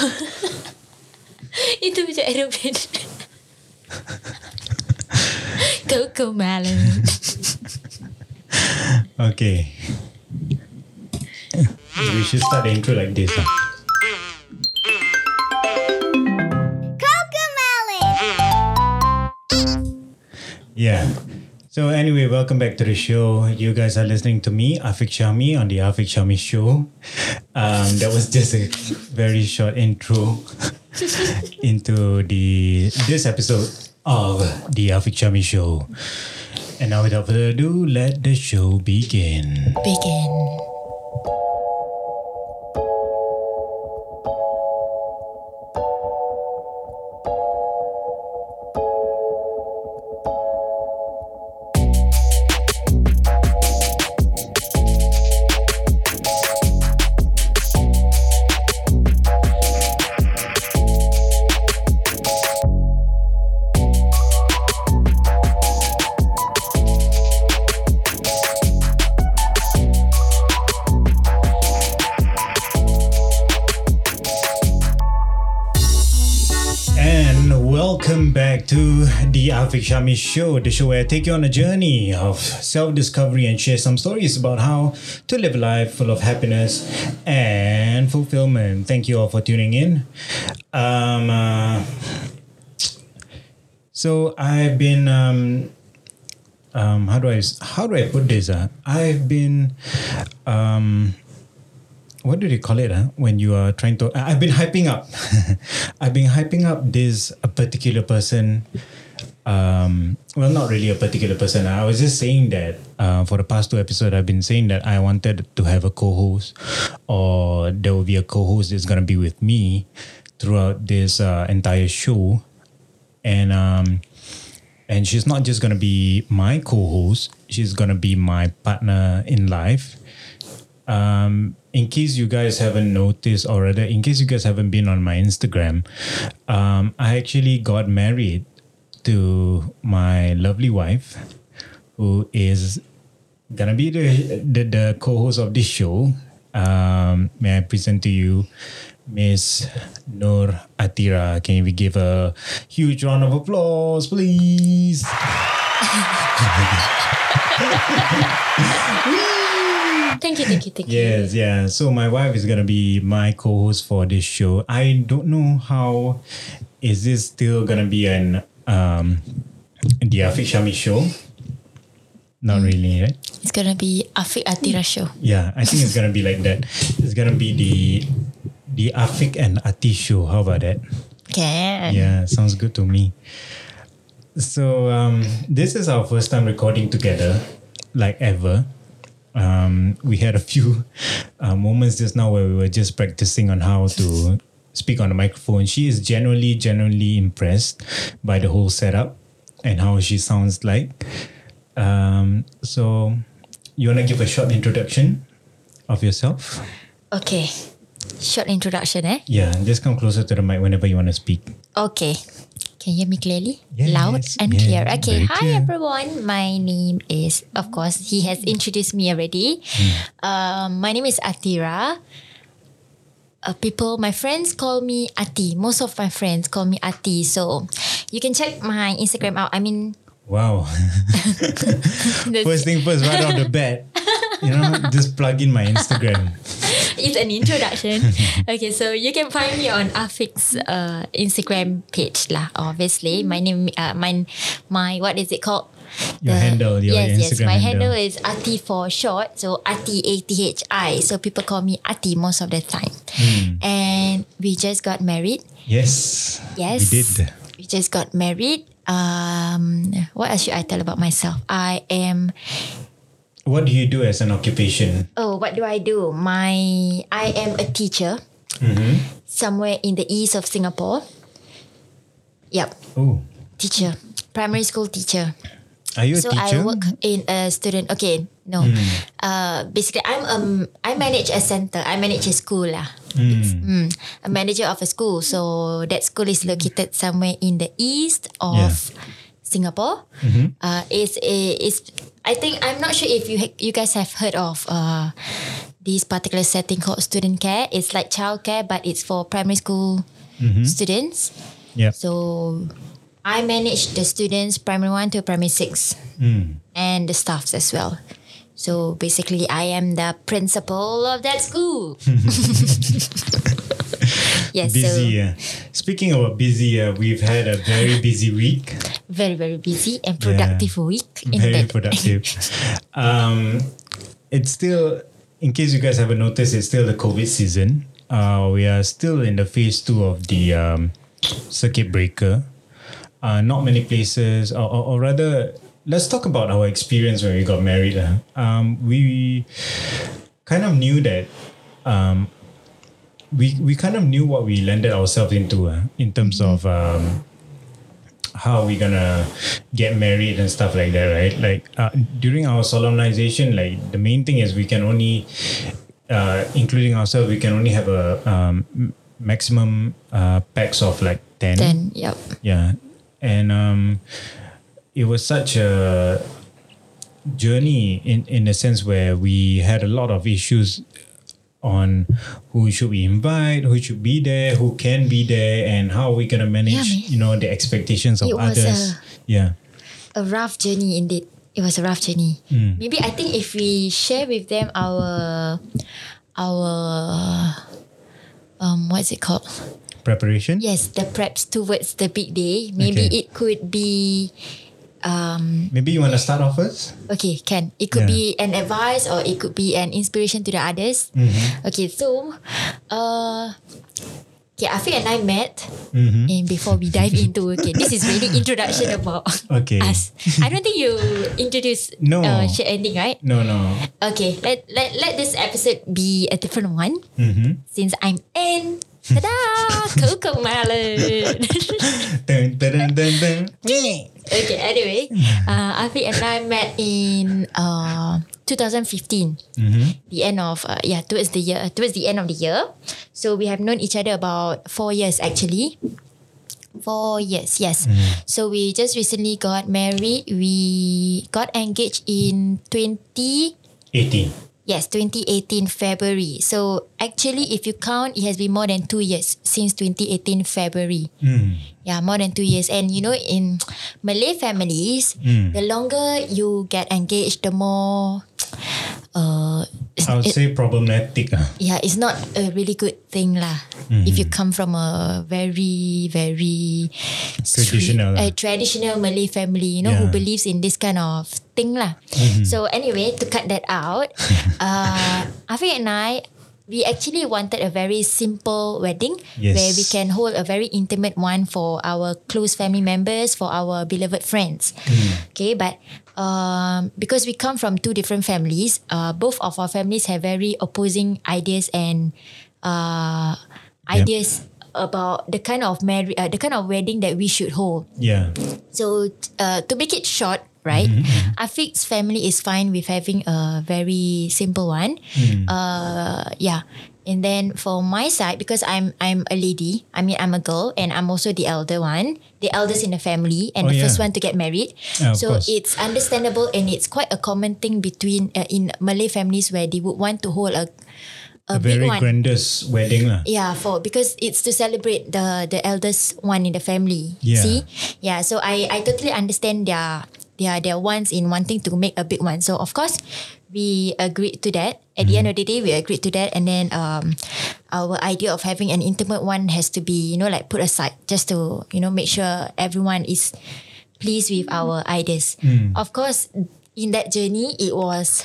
Itu macam aeroplane. Coco Melon. Okay. We should start the intro like this. huh? Yeah. So anyway, welcome back to the show. You guys are listening to me, Afiq Syahmi, on the Afiq Syahmi Show. Um, that was just a very short intro into the this episode of the Afiq Syahmi Show. And now, without further ado, let the show begin. Begin. Syahmi Show, the show where I take you on a journey of self discovery and share some stories about how to live a life full of happiness and fulfillment. Thank you all for tuning in. Um, uh, so I've been um, um, how do I how do I put this? Uh? I've been um, what do they call it? Uh? When you are trying to, I've been hyping up. I've been hyping up this a particular person. Um, well, not really a particular person. I was just saying that uh, for the past two episodes, I've been saying that I wanted to have a co-host, or there will be a co-host that's gonna be with me throughout this uh, entire show, and um, and she's not just gonna be my co-host. She's gonna be my partner in life um, in case you guys haven't noticed or rather in case you guys haven't been on my Instagram, um, I actually got married to my lovely wife, who is gonna be the the, the co-host of this show. Um, may I present to you Miss Nur Athirah. Can we give a huge round of applause, please? Thank you, thank you, thank you. Yes, yeah. So my wife is gonna be my co-host for this show. I don't know how is this still gonna be an um the Afiq Syahmi show. Not really, right? It's gonna be Afiq Athirah show. Yeah, I think it's gonna be like that. It's gonna be the the Afiq and Athi show. How about that? Can. Yeah, sounds good to me. So um, this is our first time recording together, like ever. Um, we had a few uh, moments just now where we were just practicing on how to speak on the microphone. She is generally, generally impressed by the whole setup and how she sounds like. Um, so, you want to give a short introduction of yourself? Okay. Short introduction, eh? Yeah, just come closer to the mic whenever you want to speak. Okay. Can you hear me clearly? Yes, Loud and yeah, clear. Okay. Hi clear. everyone. My name is, of course, he has introduced me already. Hmm. Um, my name is Athirah. Uh, people, my friends call me Athi. Most of my friends call me Athi. So you can check my Instagram out. I mean, Wow. first thing first, right off the bat, you know, just plug in my Instagram. it's an introduction. okay, so you can find me on Afiq's uh, Instagram page lah. Obviously, my name, uh, my, my what is it called? Your handle, your yes, yes. My handle. handle is Athi for short. So Athi A T H I. So people call me Athi most of the time. Hmm. And we just got married. Yes. Yes. We did. We just got married. Um, what else should I tell about myself? I am What do you do as an occupation? Oh, what do I do? My I am a teacher Mm-hmm. somewhere in the east of Singapore. Yep, Oh, teacher, primary school teacher. Are you a so teacher? I work in a student. Okay, no. Uh, basically, I'm um I manage a center. I manage a school lah. It's, mm, a manager of a school. So that school is located somewhere in the east of Singapore. Uh, it's a it's. I think I'm not sure if you ha- you guys have heard of uh, this particular setting called student care. It's like childcare, but it's for primary school students. Yeah. So I manage the students primary one to primary six and the staffs as well. So basically, I am the principal of that school. yes, Busy. so Uh, speaking of busy, uh, we've had a very busy week. very very busy and productive week. Very Indeed. productive. um, it's still, in case you guys haven't noticed, it's still the COVID season. Uh, we are still in the phase two of the um, circuit breaker. Uh, not many places, or, or, or rather, let's talk about our experience when we got married. Uh. Um, we kind of knew that um, we we kind of knew what we landed ourselves into uh, in terms of um, how we gonna get married and stuff like that, right? Like uh, during our solemnization, like the main thing is we can only, uh, including ourselves, we can only have a um, maximum uh, packs of like ten. Then yep. Yeah, and um, it was such a journey in in a sense where we had a lot of issues on who should we invite, who should be there, who can be there, and how are we gonna manage, man. you know, the expectations of others. a- yeah. a rough journey indeed. It was a rough journey. Maybe I think if we share with them our our um what's it called? Preparation. Yes, the preps towards the big day. Maybe Okay. it could be um Maybe you want to start off first. okay, can. It could Yeah. be an advice or it could be an inspiration to the others. Mm-hmm. Okay, so uh Okay, Afiq and I met Mm-hmm. and before we dive into okay, this is really introduction about Okay. us. I don't think you introduce No. uh, share ending, right? No, no. Okay, let let let this episode be a different one Mm-hmm. since I'm in. Tada! Coco Melon. Dun, dun, dun, okay, anyway, uh, Afiq and I met in uh, 2015. Mm-hmm. The end of uh, yeah, towards the year, towards the end of the year. So we have known each other about four years actually. Four years, yes. So we just recently got married. We got engaged in 20 18. Yes, 2018 February. So actually, if you count, it has been more than two years since 2018 February. Mm. Yeah, more than two years. And you know, in Malay families, Mm. the longer you get engaged, the more. Uh, I would it- say problematic. ah. yeah, it's not a really good thing lah. If you come from a very very Traditional lah. a traditional Malay family, you know, who Yeah. believes in this kind of thing lah. So anyway, to cut that out, uh, Afiq and I. We actually wanted a very simple wedding Yes. where we can hold a very intimate one for our close family members, for our beloved friends. Okay, but um, because we come from two different families, uh, both of our families have very opposing ideas and uh, ideas about the kind of marriage, uh, the kind of wedding that we should hold. Yeah. So uh, to make it short, right? Afiq's family is fine with having a very simple one. Uh, yeah. And then for my side, because I'm I'm a lady, I mean I'm a girl, and I'm also the elder one, the eldest in the family, and Oh, the first one to get married. Yeah, so it's understandable, and it's quite a common thing between uh, in Malay families where they would want to hold a a, A very one. grandiose wedding. lah. Yeah, for because it's to celebrate the the eldest one in the family. Yeah. See, yeah. So I I totally understand their their their wants in wanting to make a big one. So of course, we agreed to that. At the end of the day, we agreed to that, and then um, our idea of having an intimate one has to be you know like put aside just to you know make sure everyone is pleased with our ideas. Of course, in that journey, it was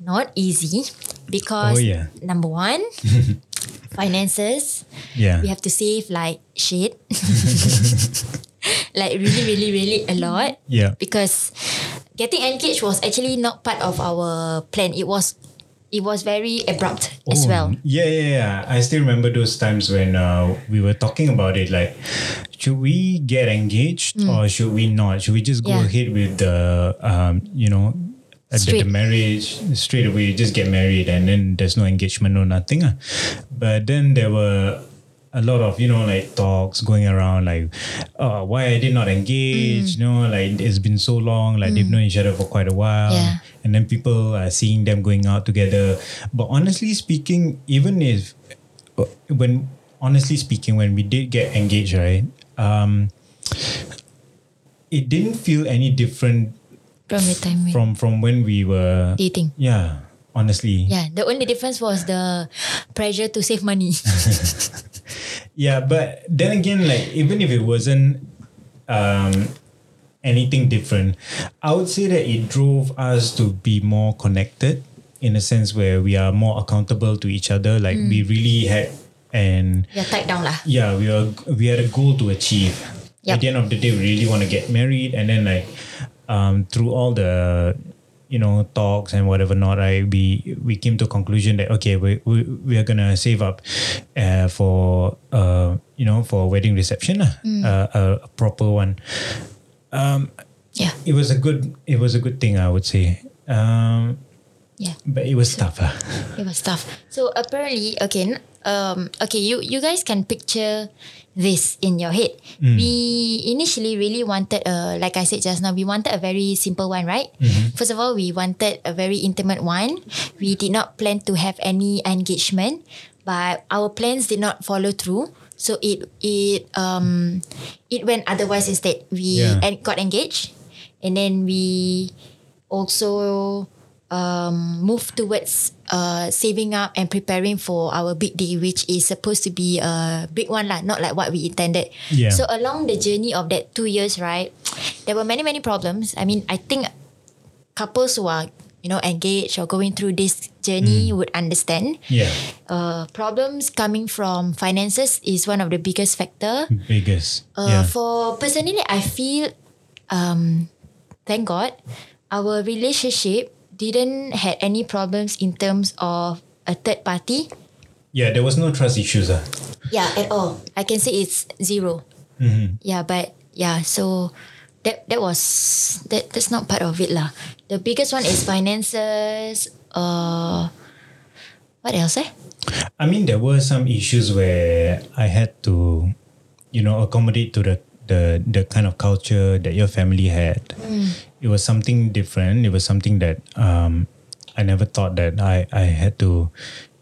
not easy because Oh, yeah. number one finances Yeah. we have to save like shit like really really really a lot Yeah. because getting engaged was actually not part of our plan it was it was very abrupt as Oh, well Yeah, yeah, yeah. I still remember those times when uh, we were talking about it. Like, should we get engaged or should we not? Should we just go Mm. Yeah. ahead with the, um, you know, uh, the, the marriage straight away? Just get married and then there's no engagement, no nothing. ah. But then there were a lot of you know like talks going around like uh, why I did not engage. You know, like it's been so long. Like they've known each other for quite a while. Yeah. And then people are seeing them going out together. But honestly speaking, even if uh, when honestly speaking, when we did get engaged, right? Um, it didn't feel any different From the time from from when we were dating. yeah honestly Yeah, the only difference was the pressure to save money. Yeah, but then again, like even if it wasn't um, anything different, I would say that it drove us to be more connected in a sense where we are more accountable to each other. Like we really had and yeah, tied down lah. yeah, we are we had a goal to achieve. Yup. At the end of the day, we really want to get married, and then like um, through all the you know talks and whatever not, I we we came to a conclusion that okay, we we, we are gonna save up uh, for uh, you know for a wedding reception, lah, uh, a, a proper one. Um, Yeah, it was a good it was a good thing, I would say. Um, yeah. but it was tough. ah. It was tough. So apparently, okay, um, okay, you you guys can picture this in your head. We initially really wanted a, like I said just now, we wanted a very simple one, right? First of all, we wanted a very intimate one. We did not plan to have any engagement, but our plans did not follow through. So it it um it went otherwise instead. We Yeah. en- got engaged, and then we also um, moved towards uh, saving up and preparing for our big day, which is supposed to be a big one, lah, not like what we intended. Yeah. So along the journey of that two years, right, there were many, many problems. I mean, I think couples who are, you know, engaged or going through this journey would understand. Yeah, Uh, problems coming from finances is one of the biggest factor. biggest. Uh, yeah, For personally, I feel, um, thank God, our relationship didn't had any problems in terms of a third party. yeah. There was no trust issues. Ah. Yeah, at all. I can say it's 0 Yeah, but yeah, so that that was that that's not part of it lah. The biggest one is finances. Uh, what else? Eh? I mean, there were some issues where I had to, you know, accommodate to the the the kind of culture that your family had. It was something different. It was something that um, I never thought that I I had to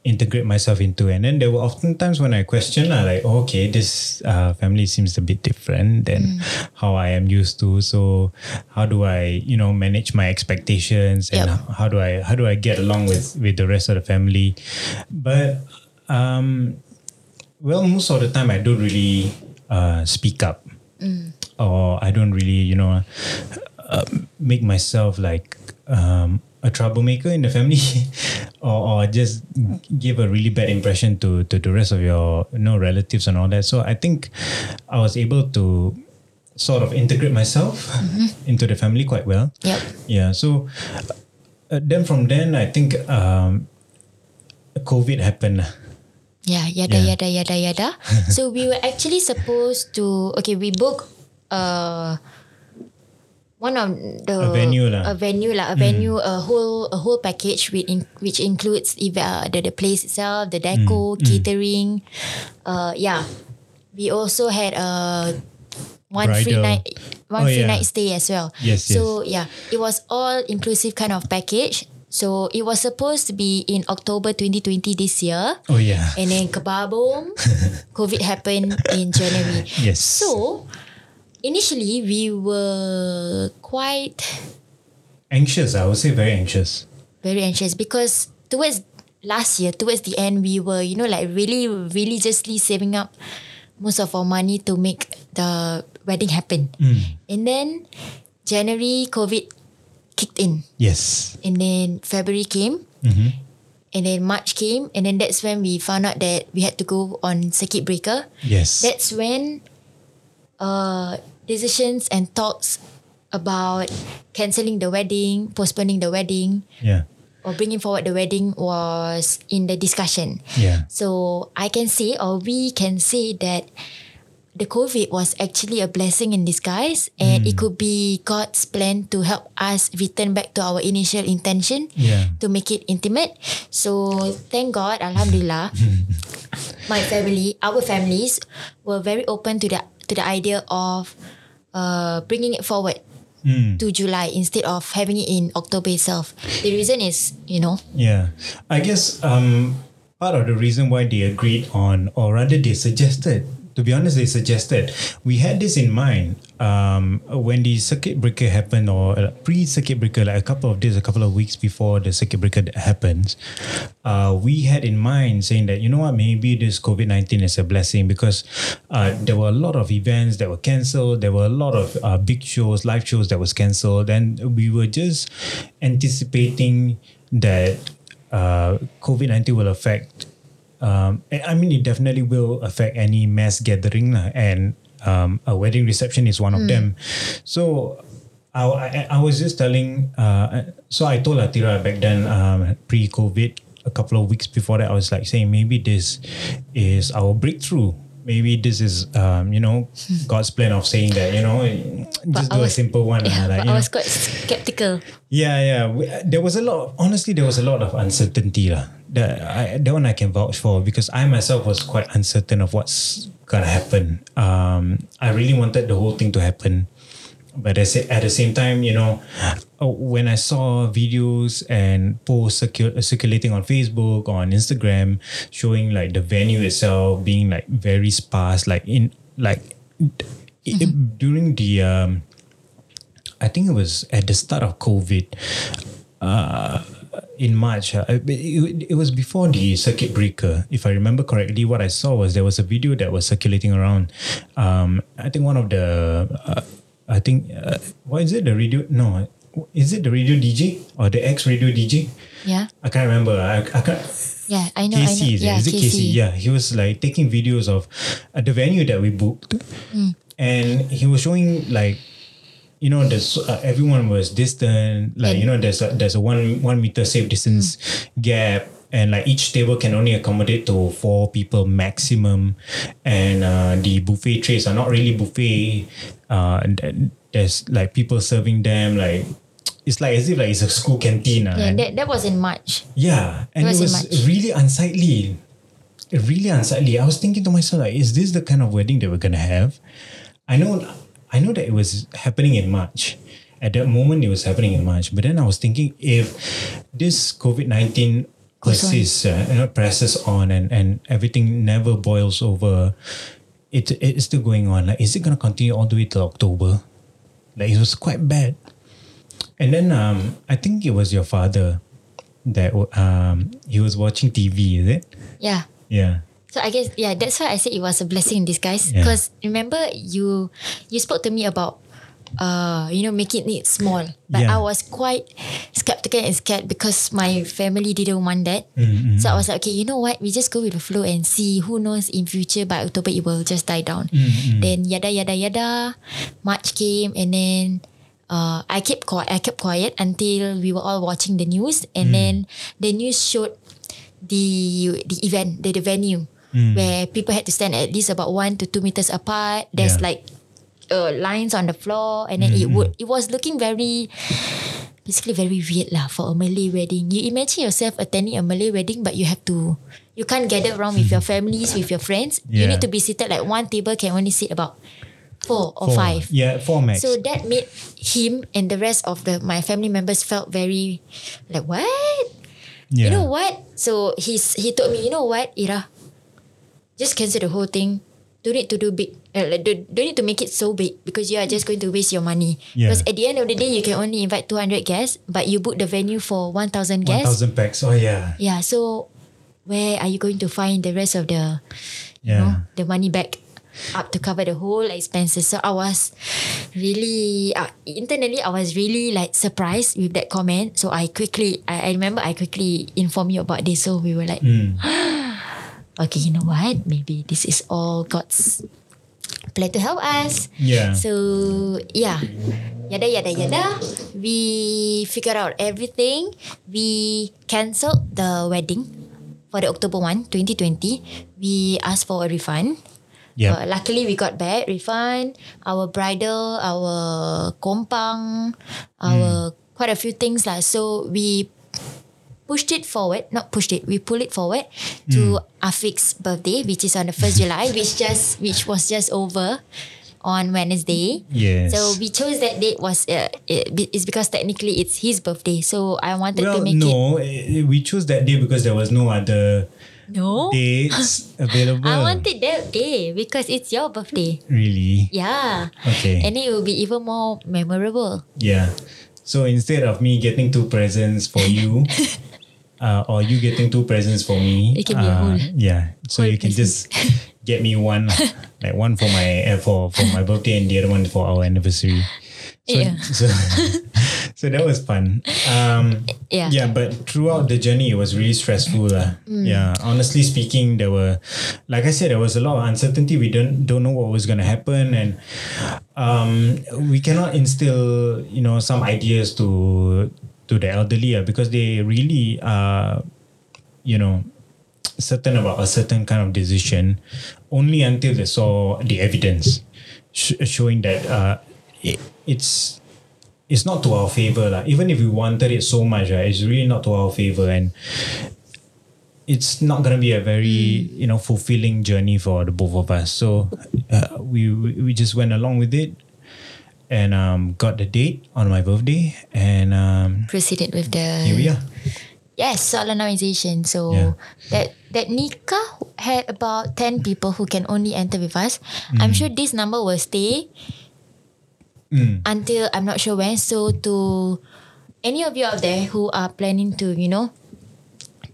integrate myself into. And then there were often times when I question, uh, like, oh, okay, this uh, family seems a bit different than how I am used to. So how do I, you know, manage my expectations and Yep. how do I how do I get along with with the rest of the family? But um, well, most of the time I don't really uh, speak up, or I don't really, you know, uh, make myself like um, a troublemaker in the family, or, or just give a really bad impression to to the rest of your you know relatives and all that. So I think I was able to sort of integrate myself into the family quite well. Yep. Yeah. So uh, then from then, I think um, COVID happened. Yeah, yada Yeah. yada yada yada. so we were actually supposed to okay, we book uh one of the A venue lah. a venue lah, a venue, a whole a whole package with in, which includes uh, the the place itself, the deco, catering. Uh, yeah, we also had a one free Bridal. night, one Oh, free yeah. night stay as well. Yes, So yeah, it was all inclusive kind of package. So it was supposed to be in October 2020 this year. Oh yeah. And then kebabom, COVID happened in January. Yes. So initially we were quite anxious. I would say very anxious. very anxious because towards last year, towards the end, we were you know like really religiously saving up most of our money to make the wedding happen. And then January COVID kicked in, Yes. and then February came. Mm-hmm. And then March came, and then that's when we found out that we had to go on circuit breaker. Yes. that's when uh, decisions and talks about cancelling the wedding, postponing the wedding, yeah. or bringing forward the wedding was in the discussion. Yeah. So I can say, or we can say that the COVID was actually a blessing in disguise, and it hmm. could be God's plan to help us return back to our initial intention Yeah. to make it intimate. So thank God, Alhamdulillah. my family, our families were very open to the to the idea of uh, bringing it forward Hmm. to July instead of having it in October itself. The reason is, you know, Yeah, I guess um, part of the reason why they agreed on, or rather, they suggested. To be honest, they suggested we had this in mind um, when the circuit breaker happened, or uh, pre-circuit breaker, like a couple of days, a couple of weeks before the circuit breaker happens. Uh, we had in mind saying that you know what, maybe this COVID nineteen is a blessing because uh, there were a lot of events that were cancelled. There were a lot of uh, big shows, live shows that was cancelled, and we were just anticipating that uh, COVID nineteen will affect. Um, I mean, it definitely will affect any mass gathering, and um, a wedding reception is one of them. So. I, I, I was just telling, uh, so I told Athirah back then, um, pre-COVID, a couple of weeks before that, I was like saying maybe this is our breakthrough. Maybe this is, um, you know, God's plan of saying that, you know, just I do a simple one. yeah, uh, like, but I know. was quite skeptical. Yeah, yeah. We, there was a lot. Of, honestly, there was a lot of uncertainty, lah. That I, that one I can vouch for because I myself was quite uncertain of what's gonna happen. Um, I really wanted the whole thing to happen, but at the- at the same time, you know, uh, when I saw videos and posts circu- circulating on Facebook, on Instagram, showing like the venue itself being like very sparse, like in like i- during the um, I think it was at the start of COVID, uh, in March. Uh, it, it, was before the circuit breaker, if I remember correctly. What I saw was there was a video that was circulating around. Um, I think one of the, uh, I think, uh, what is it? The radio? No, is it the radio DJ or the ex radio DJ? Yeah, I can't remember. I, I can't. yeah, I know. I know. KC, is it? Yeah, Is it KC. KC? Yeah, he was like taking videos of uh, the venue that we booked, Hmm. and he was showing like, you know, there's uh, everyone was distant. Like And- you know, there's a, there's a one one meter safe distance Hmm. gap. And like each table can only accommodate to four people maximum, and uh, the buffet trays are not really buffet. Uh, there's like people serving them like it's like as if like it's a school canteen. uh, Yeah, and- that, that was in March. yeah, and It it was was, really unsightly. Really unsightly. I was thinking to myself, like, is this the kind of wedding that we're gonna have? I know, I know that it was happening in March. At that moment, it was happening in March. But then I was thinking, if this COVID nineteen Goes on. persists, uh, you know, presses on, and and everything never boils over, it it's still going on. Like, is it gonna continue all the way till October? Like, it was quite bad. And then um, I think it was your father that um, he was watching TV, is it? Yeah. Yeah. So I guess yeah, that's why I said it was a blessing in disguise. Yeah. Because remember you you spoke to me about uh you know making it small, but Yeah. I was quite skeptical and scared because my family didn't want that. Mm-hmm. So I was like, okay, you know what? We just go with the flow and see. Who knows? In future by October it will just die down. Mm-hmm. Then yada yada yada. March came and then. Uh, I kept quiet. I kept quiet until we were all watching the news, and then the news showed the the event, the, the venue, where people had to stand at least about one to two meters apart. There's Yeah. like uh, lines on the floor, and then it would it was looking very basically very weird lah for a Malay wedding. You imagine yourself attending a Malay wedding, but you have to you can't gather around with your families, with your friends. You Yeah. need to be seated like one table can only sit about four or Four. five. Yeah, four max. So that made him and the rest of the my family members felt very like what? yeah. You know what? So he's he told me, you know what, Ira, just cancel the whole thing. Don't need to do big. Uh, like, don't, don't need to make it so big because you are just going to waste your money. Yeah. Because at the end of the day, you can only invite 200 guests, but you book the venue for 1,000 guests. 1,000 packs. Oh yeah. Yeah, so where are you going to find the rest of the you Yeah. know, the money back up to cover the whole expenses. So I was really uh, internally I was really like surprised with that comment. So I quickly I, I remember I quickly informed you about this. So we were like, Hmm. okay, you know what? Maybe this is all God's plan to help us. Yeah. So yeah, yada yada yada. We figured out everything. We cancelled the wedding for the October one, 2020. We asked for a refund. Yeah. Uh, luckily, we got back refund. Our bridal, our kompang, our quite a few things lah. So we pushed it forward, not pushed it, we pulled it forward to Afiq's birthday, which is on the first July, which just which was just over on Wednesday. Yes. So we chose that date was uh, it, it's because technically it's his birthday. So I wanted well, to make it. no, eh, we chose that day because there was no other No. dates available. I wanted that day because it's your birthday. Really? Yeah. Okay. And it will be even more memorable. Yeah. So instead of me getting two presents for you, uh, or you getting two presents for me, It can be a uh, whole- yeah. So whole you can just get me one, like one for my uh, for for my birthday and the other one for our anniversary. So, Yeah. so, so that was fun. Um, Yeah. yeah, but throughout the journey, it was really stressful. lah. Mm. Yeah, honestly speaking, there were, like I said, there was a lot of uncertainty. We don't don't know what was going to happen, and um, we cannot instill, you know, some ideas to to the elderly uh, because they really are, you know, certain about a certain kind of decision only until they saw the evidence sh- showing that uh, it, it's it's not to our favor lah. even if we wanted it so much right, it's really not to our favor and it's not going to be a very you know fulfilling journey for the both of us so uh, we we just went along with it and um, got the date on my birthday and um, Proceeded with the here we are Yes, solemnization. So Yeah. that that nikah had about ten people who can only enter with us. I'm sure this number will stay Mm. until I'm not sure when. So to any of you out there who are planning to, you know,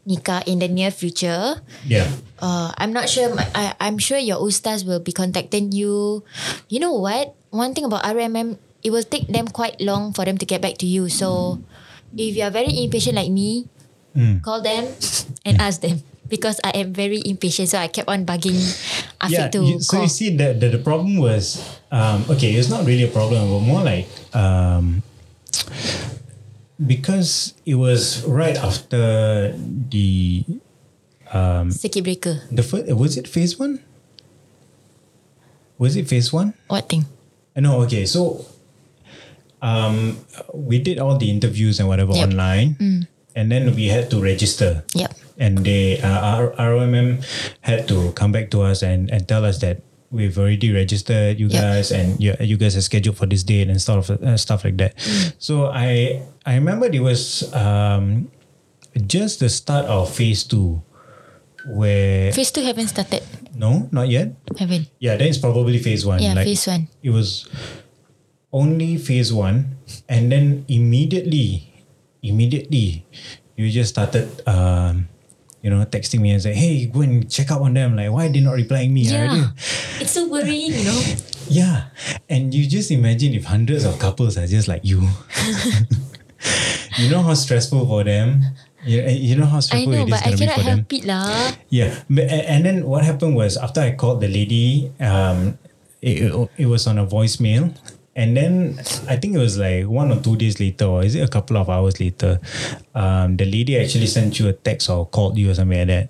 nikah in the near future, yeah uh, I'm not sure. I, I'm sure your ustaz will be contacting you. You know what? One thing about RMM, it will take them quite long for them to get back to you. So if you are very impatient like me, Mm. call them and ask them because I am very impatient. So I kept on bugging Afiq to you, so call. you see the, the the problem was um, okay it's not really a problem but more like um, because it was right after the um, Circuit breaker. the first was it phase one was it phase one What thing? Uh, no okay so um, we did all the interviews and whatever Yep. online and then we had to register Yep. and they uh, R- ROMM had to come back to us and, and tell us that we've already registered you Yep. guys and you, you guys are scheduled for this date and stuff uh, stuff like that. So I I remember it was um, just the start of phase two where Phase two haven't started. no not yet Haven't. yeah then it's probably phase one Yeah, like phase one. it was only phase one and then immediately immediately you just started um you know texting me and say hey go and check up on them. Like why they not replying me? Yeah. It's so worrying, you know. yeah. And you just imagine if hundreds of couples are just like you. You know how stressful for them? You, you know how stressful know, it is going to be for them? it lah. yeah, but, and then what happened was after I called the lady, um, it, it was on a voicemail, and then I think it was like one or two days later, or is it a couple of hours later, um, the lady actually sent you a text or called you or something like that.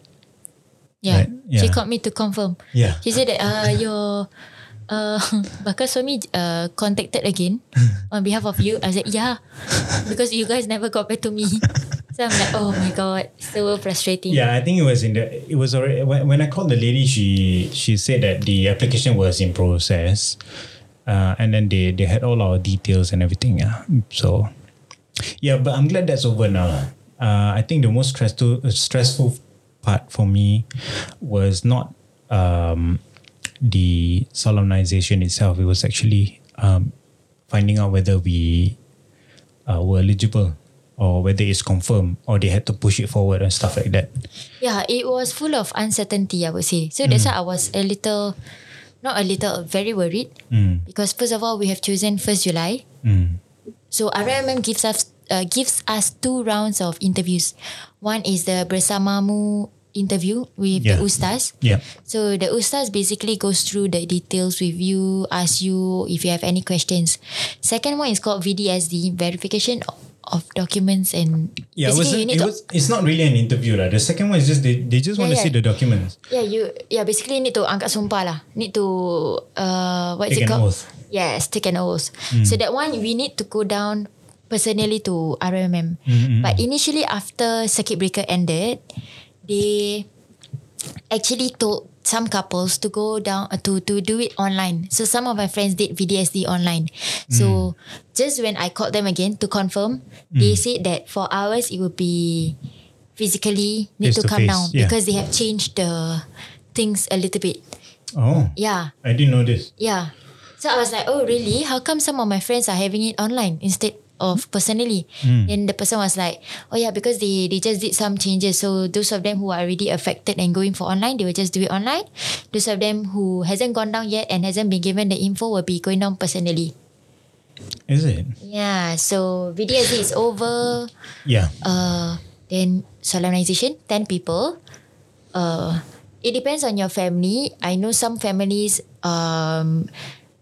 Yeah. Right, yeah. She called me to confirm. Yeah. She said that uh, your uh, bakal suami uh, contacted again on behalf of you. I said, yeah. Because you guys never got back to me. So I'm like, oh my God. So frustrating. Yeah, I think it was in the. It was already when, when I called the lady. She she said that the application was in process, uh, and then they they had all our details and everything. Yeah, so yeah, but I'm glad that's over now. Uh, I think the most stressful stressful part for me was not um, the solemnization itself. It was actually um, finding out whether we uh, were eligible or whether it's confirmed or they had to push it forward and stuff like that. Yeah, it was full of uncertainty, I would say. So that's why I was a little, not a little, very worried. Mm. Because first of all, we have chosen 1st July. Mm. So RMM gives us uh, gives us two rounds of interviews. One is the bersamamu interview with Yeah. the ustaz. Yeah. So the ustaz basically goes through the details with you, asks you if you have any questions. Second one is called VDSD, verification of, documents and Yeah, it, was, you need it to was, it's not really an interview. lah. The second one is just they, they just want Yeah, to see the documents. Yeah, you yeah basically need to angkat sumpah lah. Need to uh what is Take it called? oath. Yes, take an oath. So that one we need to go down personally to RMM. Mm-hmm. But initially after circuit breaker ended, they actually told some couples to go down uh, to to do it online. So some of my friends did VDSD online. So just when I called them again to confirm, they said that for ours it would be physically need to to come face, down yeah. because they have changed the things a little bit. Oh, Yeah. I didn't know this. Yeah. So I was like, oh really? How come some of my friends are having it online instead of personally? And the person was like, oh yeah, because they, they just did some changes. So those of them who are already affected and going for online, they will just do it online. Those of them who hasn't gone down yet and hasn't been given the info will be going down personally. Is it? Yeah. So VDSD is over. Yeah. Uh, then solemnization, 10 people. Uh, it depends on your family. I know some families um,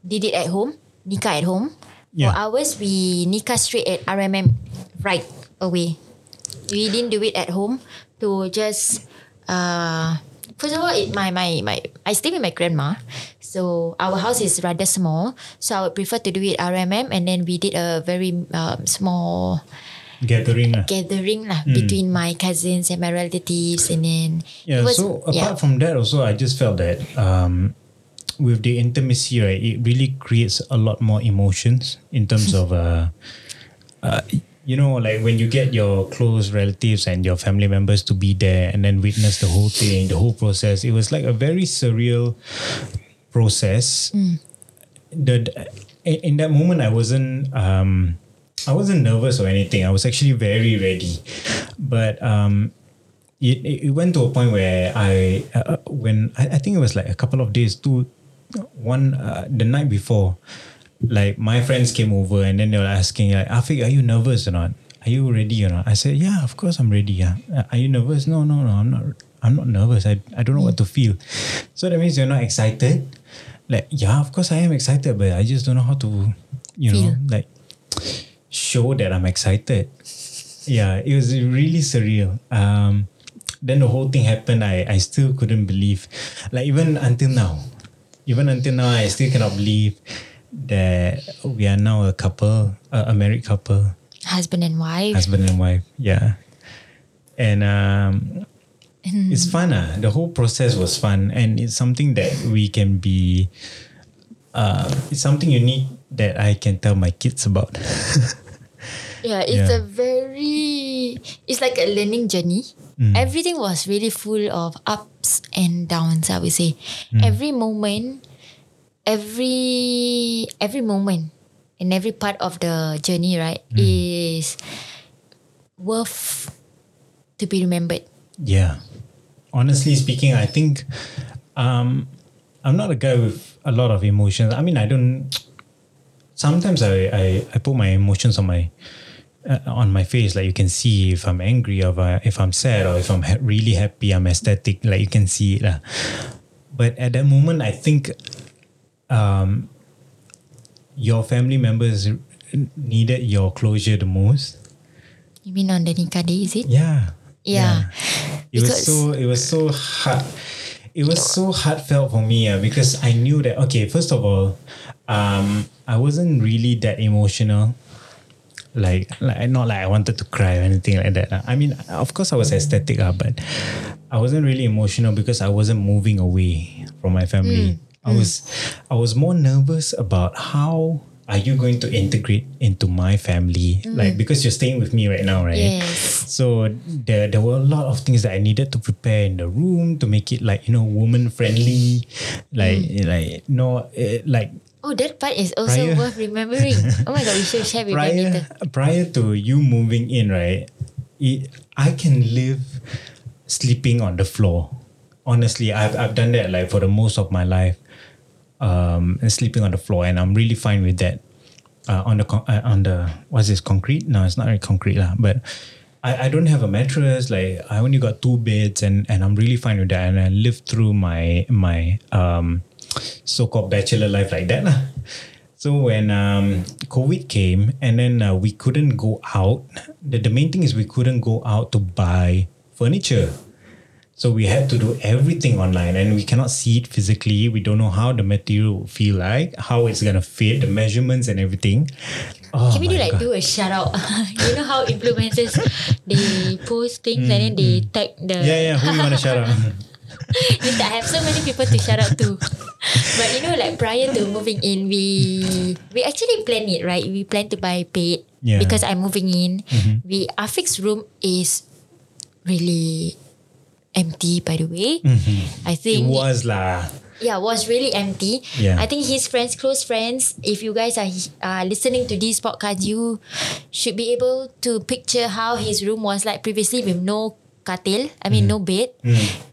did it at home, nikah at home. Yeah. For ours, we nikah straight at RMM right away. We didn't do it at home to just uh, first of all, it, my my my I stay with my grandma, so our house is rather small. So I would prefer to do it RMM, and then we did a very um, small Gathering. lah. gathering lah between my cousins and my relatives and then Yeah. was, so apart yeah. from that, also I just felt that um, with the intimacy, right, it really creates a lot more emotions in terms of uh, uh, you know, like when you get your close relatives and your family members to be there and then witness the whole thing, the whole process. It was like a very surreal process. The in, that moment, I wasn't. Um, I wasn't nervous or anything. I was actually very ready, but um, it, it went to a point where I uh, when I, I think it was like a couple of days two one uh, the night before like my friends came over and then they were asking like Afiq are you nervous or not? Are you ready or not? I said yeah of course I'm ready yeah. "Uh, are you nervous? No no no I'm not I'm not nervous. I, I don't know what to feel. So that means you're not excited. Like yeah of course I am excited but I just don't know how to you know like show that I'm excited. Yeah, it was really surreal. Um, then the whole thing happened. I, I still couldn't believe, like even until now, even until now, I still cannot believe that we are now a couple, a, a married couple, husband and wife husband and wife. Yeah, and um, it's fun. Ah, the whole process was fun, and it's something that we can be. Uh, it's something unique that I can tell my kids about. yeah it's Yeah. a very it's like a learning journey Mm. everything was really full of ups and downs I would say Mm. every moment every every moment and every part of the journey right Mm. is worth to be remembered Yeah. Honestly speaking, I think um, I'm not a guy with a lot of emotions. I mean, I don't. Sometimes I, I, I put my emotions on my on my face. Like you can see if I'm angry, or if, I'm sad, or if I'm ha- really happy. I'm ecstatic. Like you can see it. lah. But at that moment, I think um, your family members needed your closure the most. you mean on the nikah day is it Yeah. Yeah. It was so it was so hard. It was so heartfelt for me, yeah, because I knew that okay, first of all, um, I wasn't really that emotional. Like, like not like I wanted to cry or anything like that. I mean, of course I was ecstatic, ah, but I wasn't really emotional because I wasn't moving away from my family. I was I was more nervous about how are you going to integrate into my family? Like because you're staying with me right now, right? Yes. So there there were a lot of things that I needed to prepare in the room to make it like you know woman friendly, like like no eh, like Oh, that part is also Prior- worth remembering. oh my god, we should share with them prior later. prior to you moving in, right? It, I can live sleeping on the floor. Honestly, I've I've done that like for the most of my life, um, and sleeping on the floor, and I'm really fine with that. Uh, on the uh, on the what's this concrete? No, it's not really concrete lah. But I, I don't have a mattress. Like I only got two beds, and and I'm really fine with that. And I lived through my my um so-called bachelor life like that lah. So when um, COVID came and then uh, we couldn't go out, the, the main thing is we couldn't go out to buy furniture. So we had to do everything online and we cannot see it physically. We don't know how the material will feel like, how it's gonna fit, the measurements and everything. Oh Can we do like God. do a shout out? you know how influencers they post things and then they tag the Mm, Yeah, yeah. Who you wanna shout out? Yes, I have so many people to shout out to. But you know, like prior to moving in, we we actually plan it, right? We plan to buy bed Yeah. because I'm moving in. Mm-hmm. We our fixed room is really empty. By the way, I It think was lah. yeah was really empty. Yeah. I think his friends, close friends, if you guys are uh, listening to this podcast, you should be able to picture how his room was like previously with no katil. I mean, no bed,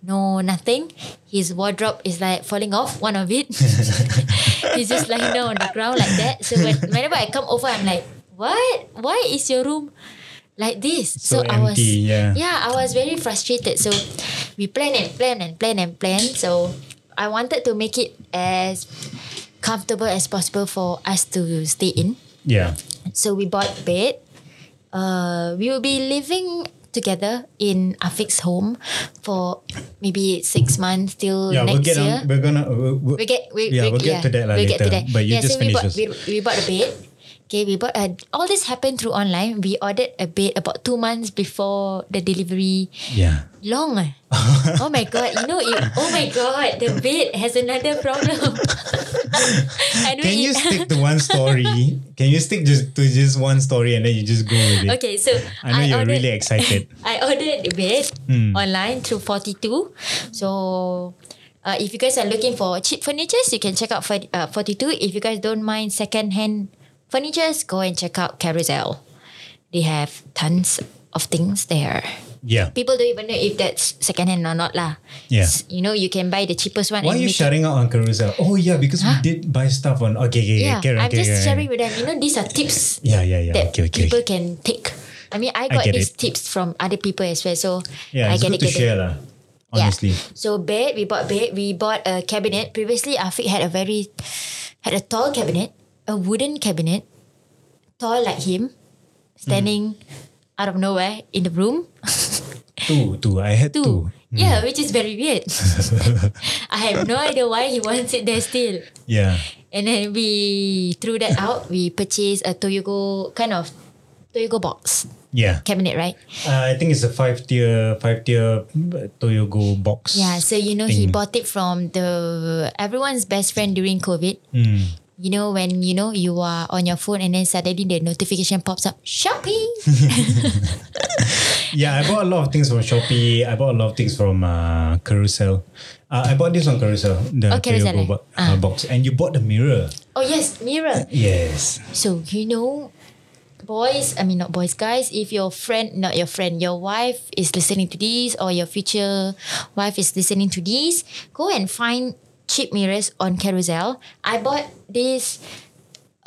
no nothing. His wardrobe is like falling off. One of it, he's just lying down on the ground like that. So when, whenever I come over, I'm like, what? Why is your room? Like this, So I was empty, yeah. yeah, I was very frustrated. So we plan and plan and plan and plan. So I wanted to make it as comfortable as possible for us to stay in. Yeah. So we bought bed. Uh, we will be living together in Afiq's home for maybe six months till Yeah, we'll next get year. on. We're gonna. We'll, we'll- We get we, yeah, we, we'll get to that we'll later. get to that. But you yeah, just so we bought, we, we bought a bed. Okay, we bought a, all this happened through online. We ordered a bed about two months before the delivery. yeah. Long. eh? oh my god! You know, it, oh my god, the bed has another problem. I Can you it- stick to one story? Can you stick just to just one story and then you just go with it? Okay, so I know you're ordered, really excited. I ordered the bed Hmm. online through 42. So uh, if you guys are looking for cheap furnitures, you can check out for, uh, 42. If you guys don't mind second-hand furnitures, go and check out Carousell. They have tons of things there. Yeah. People don't even know if that's second-hand or not lah. Yeah. S- You know, you can buy the cheapest one. Why are you shouting out on Carousell? Oh yeah, because we did buy stuff on. Okay, okay, Yeah, okay, okay, I'm okay, just sharing with them. You know, these are tips Yeah, yeah, yeah. that okay, okay. people can take. I mean, I got get these it. tips from other people as well. So yeah, I it's get good it. to get it. share lah. Honestly. Yeah. So bed, we bought bed, we bought a cabinet. Previously, Afiq had a very had a tall cabinet, a wooden cabinet, tall like him, standing out of nowhere in the room. Two, two. I had two. Two. Yeah, which is very weird. I have no idea why he wants it there still. Yeah. And then we threw that out. We purchased a Toyogo kind of Toyogo box Yeah. cabinet, right? Uh, I think it's a five tier, five tier Toyogo box. Yeah. So you know he bought it from the everyone's best friend during COVID. Mm. You know when you know you are on your phone and then suddenly the notification pops up shopping. Yeah, I bought a lot of things from Shopee. I bought a lot of things from uh, Carousell. Uh, I bought this on Carousell, the Oh, Carousell, bo- uh, box. And you bought the mirror. oh yes, mirror. Yes. So you know, boys. I mean not boys, guys. If your friend, not your friend, your wife is listening to this, or your future wife is listening to this, go and find cheap mirrors on Carousel. I bought this.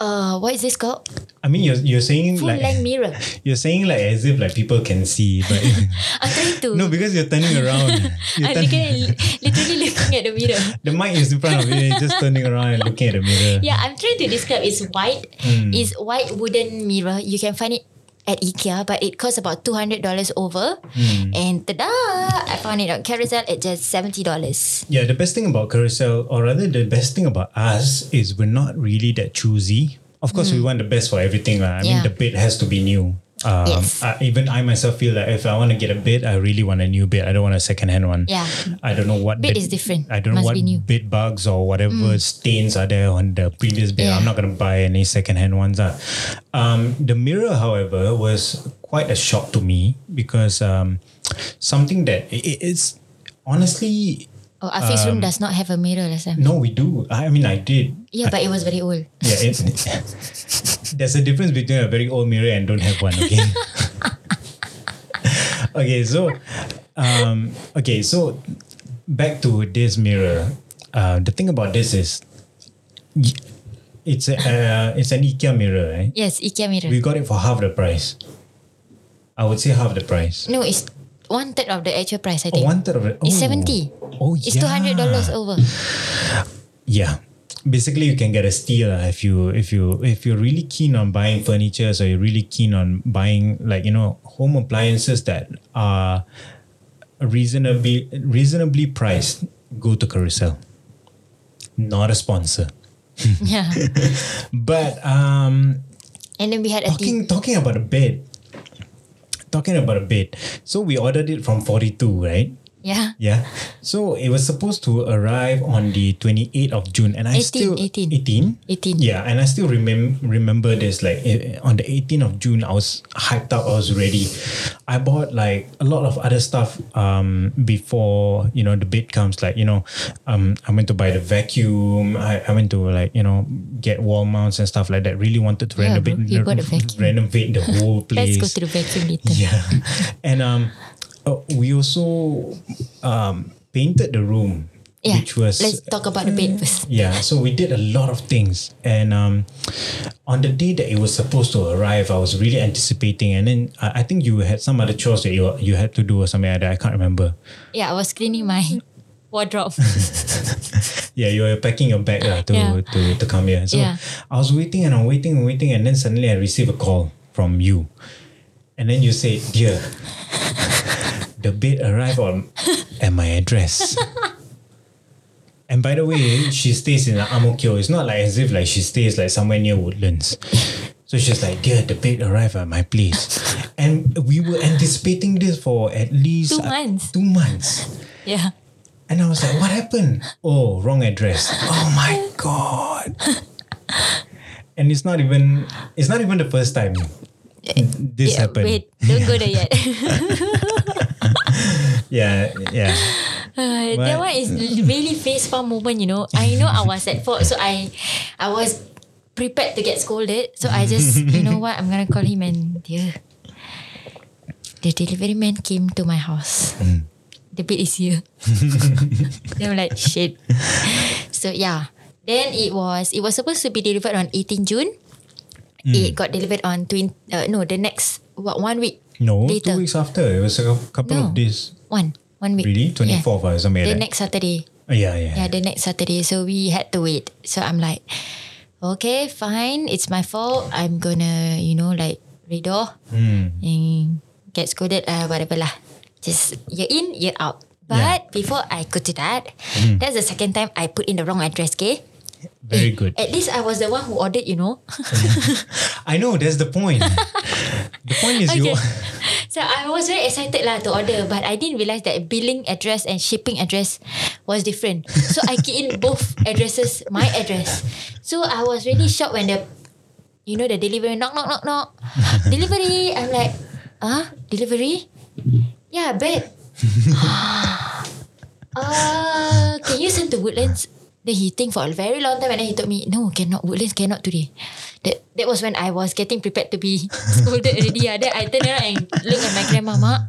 Uh, what is this called? I mean, you're, you're saying Full like length mirror. you're saying like as if like people can see, but I'm trying to. no, because you're turning around. You're I'm turn- literally looking at the mirror. the mic is in front of you. You're just turning around and looking at the mirror. Yeah, I'm trying to describe. It's white. It's white wooden mirror. You can find it at IKEA, but it costs about two hundred dollars over. And tada! I found it on Carousell at just seventy dollars. Yeah, the best thing about Carousell, or rather the best thing about us, is we're not really that choosy. Of course, we want the best for everything. lah. I mean, Mm. The bed has to be new. Um, Yes. uh, even I myself feel that if I want to get a bed, I really want a new bed. I don't want a second-hand one. Yeah. I don't know what Bed bed- is different. I don't know what. Mm. bed bugs or whatever stains are there on the previous bed. Yeah. I'm not gonna buy any second-hand ones. ah. Um, the mirror, however, was quite a shock to me because um, something that i- i- it's honestly Oh, Afiq's Um, room does not have a mirror last time. no, we do. I mean, I did. Yeah, but it was very old. Yeah, it's, there's a difference between a very old mirror and don't have one. Okay. okay, so, um, okay, so back to this mirror. Uh, the thing about this is, it's a uh, it's an IKEA mirror. Eh? Yes, IKEA mirror. We got it for half the price. I would say half the price. no, it's one third of the actual price. I Oh, think. one third of it. It's oh. seventy. Oh, It's two hundred dollars over. yeah basically you can get a steal if you if you if you're really keen on buying furniture or you're really keen on buying like you know home appliances that are reasonably reasonably priced, go to Carousell. Not a sponsor, yeah. but um, And then we had a talking talking about a bed. Talking about a bed. So we ordered it from Forty Two, right? Yeah. Yeah. So it was supposed to arrive on the 28th of June and I 18, still 18. 18 18. Yeah, and I still remember remember this like eh, on the 18th of June I was hyped up, I was ready. I bought like a lot of other stuff um before, you know, the bed comes like, you know, um I went to buy the vacuum, I, I went to like, you know, get wall mounts and stuff like that. Really wanted to Yeah, renovate bro, you bought a vacuum. renovate the whole place. Let's go to the vacuum later. Yeah. and um uh, we also um painted the room Yeah. which was Let's talk about the paint first. yeah so we did a lot of things and um on the day that it was supposed to arrive i was really anticipating and then i, I think you had some other chores that you, you had to do or something like that i can't remember Yeah, I was cleaning my wardrobe. yeah you were packing your bag lah to, Yeah. to to come here so Yeah. i was waiting and i'm waiting and waiting and then suddenly i received a call from you and then you said dear the bed arrived on at my address and by the way she stays in Ang Mo Kio it's not like as if like she stays like somewhere near Woodlands so she's like dear the bed arrived at my place and we were anticipating this for at least Two uh, months. two months yeah. and I was like, what happened? Oh, wrong address. Oh my God. and it's not even it's not even the first time this yeah, happened. Wait, don't go there yet. Yeah, yeah. Uh, that one is really face palm moment, you know. I know I was at fault, so I, I was prepared to get scolded. So I just, you know what, I'm gonna call him and dear, the delivery man came to my house. The bed is here. then I'm like shit. So yeah, then it was it was supposed to be delivered on 18 June. It got delivered on 20, uh, no the next what one week No, later. two weeks after. It was a couple No. of days. One one week. Really? 24th or something The like next Saturday. Oh, yeah, yeah. Yeah, the next Saturday. So we had to wait. So I'm like, okay, fine. It's my fault. I'm gonna, you know, like redo Hmm. and get scolded, uh, whatever lah. Just you're in, you're out. But before I go to that, Hmm. that's the second time I put in the wrong address, okay? Very good. At least I was the one who ordered, you know. I know, that's the point. the point is you Okay. So I was very excited lah to order, but I didn't realize that billing address and shipping address was different. So I key in both addresses, my address. So I was really shocked when the, you know, the delivery knock knock knock knock, delivery. I'm like, ah, delivery? Yeah, bed. uh, can you send to Woodlands? Then he think for a very long time and then he told me, no, cannot, Woodlands cannot today. That that was when I was getting prepared to be scolded already. Yeah. Then I turned around and look at my grandma, Mak.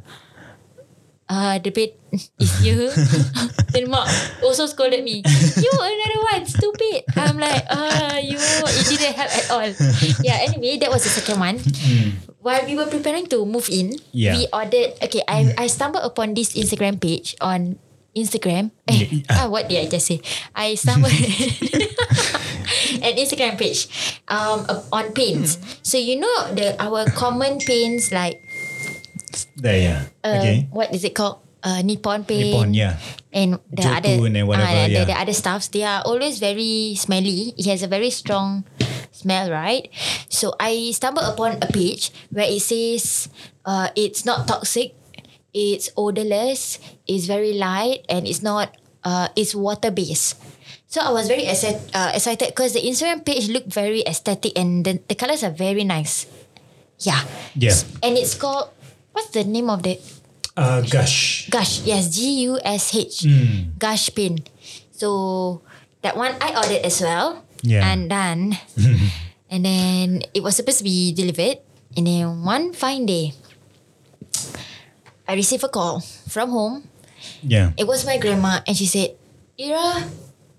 Uh, the bed is here. then Mak also scolded me. You another one, stupid. I'm like, ah, you, it didn't help at all. Yeah, anyway, that was the second one. While we were preparing to move in, Yeah. we ordered, okay, I, I stumbled upon this Instagram page on Instagram. Eh, Yeah. ah, what did I just say? I stumbled an Instagram page um uh, on paints. So you know the our common paints like there, yeah. uh, okay. what is it called? Uh, Nippon paint. Nippon, yeah. And the Jotun other and whatever, the, yeah. the other stuffs, they are always very smelly. It has a very strong smell, right? So I stumbled upon a page where it says uh, it's not toxic, it's odorless, it's very light, and it's not uh, it's water based. So I was very exci- uh, excited because the Instagram page looked very aesthetic and the, the colors are very nice. Yeah. Yeah. And it's called what's the name of the Uh, gush. Gush, yes, G U S H. Mm. Gush pin. So that one I ordered as well. Yeah. And done. and then it was supposed to be delivered. And then one fine day, I received a call from home. Yeah. It was my grandma and she said, Ira,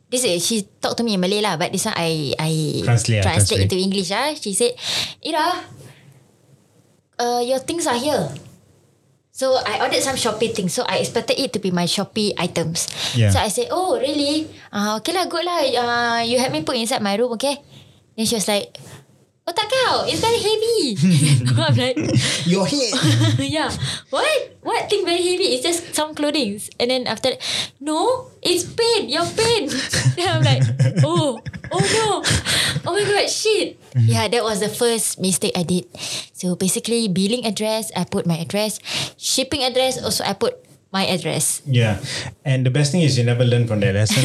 this is she talked to me in Malay lah, but this one I I Translate ah, translate translate. into English ah. She said, Ira, uh, your things are here. So I ordered some Shopee things. So I expected it to be my Shopee items. Yeah. So I said, oh really? Uh, okay lah, good lah. Uh, you help me put inside my room, okay? Then she was like, Oh, otak kau, it's very heavy. I'm like, Your head. yeah. What? What thing very heavy? It's just some clothing. And then after that, no, it's pain. Your pain. then I'm like, oh, oh no. Oh my god, shit. Mm-hmm. Yeah, that was the first mistake I did. So basically, billing address, I put my address. Shipping address, also I put my address. Yeah. And the best thing is you never learn from that lesson.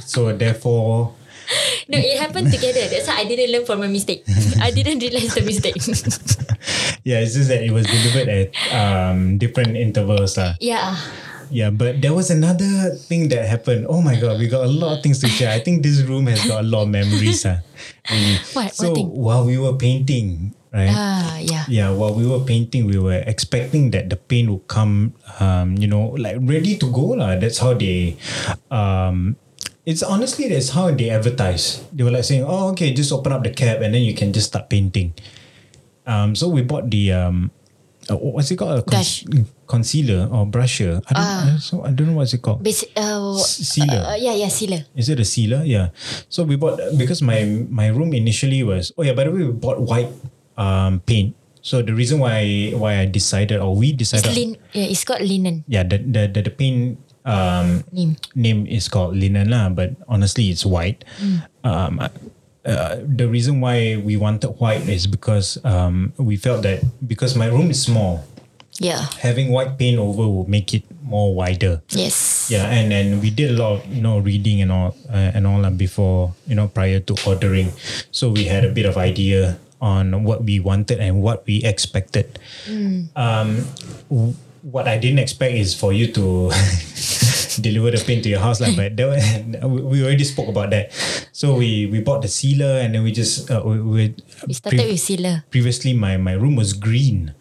so therefore, No, it happened together. That's why I didn't learn from my mistake. I didn't realize the mistake. yeah, it's just that it was delivered at um, different intervals. lah. yeah. Yeah, but there was another thing that happened. Oh my god, we got a lot of things to share. I think this room has got a lot of memories. Really. What? So What while we were painting, right? Ah, yeah. Yeah, while we were painting, we were expecting that the paint would come, um, you know, like ready to go. lah. That's how they, um, it's honestly, that's how they advertise. They were like saying, oh, okay, just open up the cap and then you can just start painting. Um, so we bought the, um, uh, what's it called? A Brush. concealer or brusher. I don't, Ah. so I don't know what's it called. Basic, uh, S- sealer. Uh, yeah, yeah, sealer. Is it a sealer? Yeah. So we bought because my my room initially was oh yeah by the way we bought white um paint. So the reason why why I decided or we It's decided lin. Yeah, it's called linen. yeah the the the, the paint um Name. name is called linen lah, but honestly it's white. Um, uh, the reason why we wanted white is because um we felt that because my room is small, Yeah. having white paint over will make it more wider. Yes. Yeah, and then we did a lot of you know reading and all uh, and all that before you know prior to ordering, so we had a bit of idea on what we wanted and what we expected. Um, w- what I didn't expect is for you to deliver the paint to your house, like, but that we already spoke about that. So we we bought the sealer and then we just uh, we, we, We started with sealer. previously my my room was green.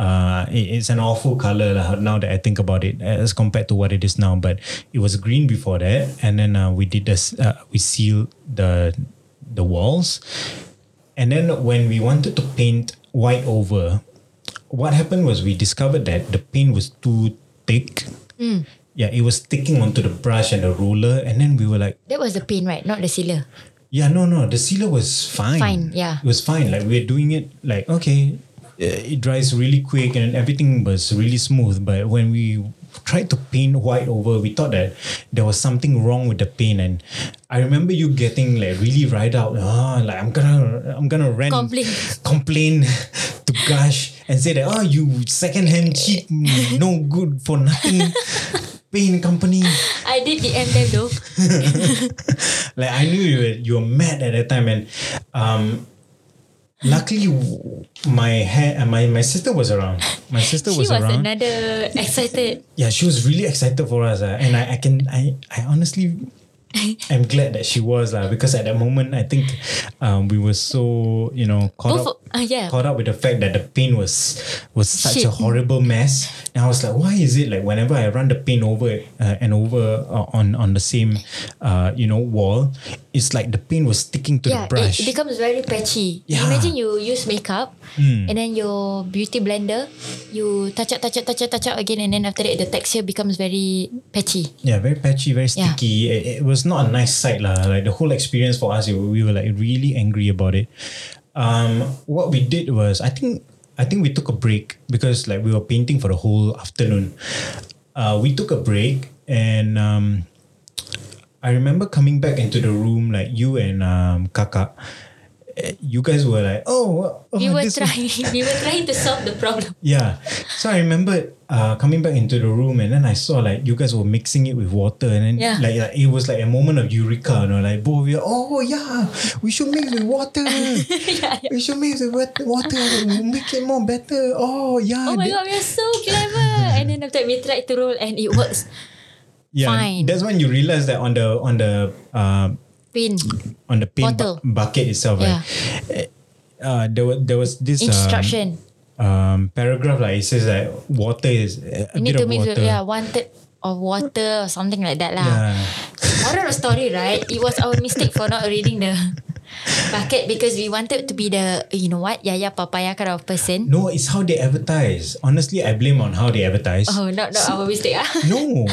Uh, it- it's an awful color lah, now that I think about it as compared to what it is now. But it was green before that, and then uh, we did this. Uh, we sealed the the walls, and then when we wanted to paint white over, what happened was we discovered that the paint was too thick. Yeah, it was sticking onto the brush and the roller, and then we were like, That was the paint, right? Not the sealer. yeah, no, no. The sealer was fine. Fine, yeah. It was fine. Like we're doing it like okay, uh, it dries really quick and everything was really smooth. But when we tried to paint white over, we thought that there was something wrong with the paint. And I remember you getting like really right out. Ah, like I'm gonna, I'm gonna rant, Complain. complain to Gush and say that oh, you secondhand cheap, mm, no good for nothing. Paint company. I did DM them though. like I knew you were, you were mad at that time and um luckily my hair uh, my my sister was around my sister she was, was around another excited. yeah she was really excited for us uh, and I, I can I I honestly I'm glad that she was uh, because at that moment I think um, we were so you know caught Both up uh, yeah. caught up with the fact that the paint was was such Shit. a horrible mess and I was like why is it like whenever I run the paint over uh, and over uh, on on the same uh, you know wall it's like the paint was sticking to yeah, the brush it becomes very patchy. Yeah. Imagine you use makeup Hmm. and then your beauty blender, you touch up, touch up, touch up, touch up again, and then after that the texture becomes very patchy. Yeah, very patchy, very Yeah. sticky. It, it was not a nice sight, lah. Like the whole experience for us, it- we were like really angry about it. Um, what we did was, I think, I think we took a break because like we were painting for the whole afternoon. Uh, we took a break and um, I remember coming back into the room like you and um, Kaka. You guys were like, oh, oh We were trying, we were trying to solve the problem. Yeah. So I remember uh, coming back into the room and then I saw like you guys were mixing it with water and then Yeah. like, like it was like a moment of eureka, you know, like both oh yeah, we should mix with water. yeah, yeah. We should mix with water, we'll make it more better. Oh yeah. Oh my god, we are so clever! and then after that we tried to roll and it works. yeah. fine. That's when you realize that on the on the uh, Pin on the bu- Bottle. bucket itself, right? Uh, there was there was this um, instruction. um, paragraph like it says that water is a you need bit to of water. with yeah one third of water or something like that lah. Yeah. Moral of story, right? It was our mistake for not reading the bucket because we wanted to be the you know what Yaya Papaya kind of person. No, it's how they advertise. Honestly, I blame on how they advertise. Oh, not not our mistake ah. No,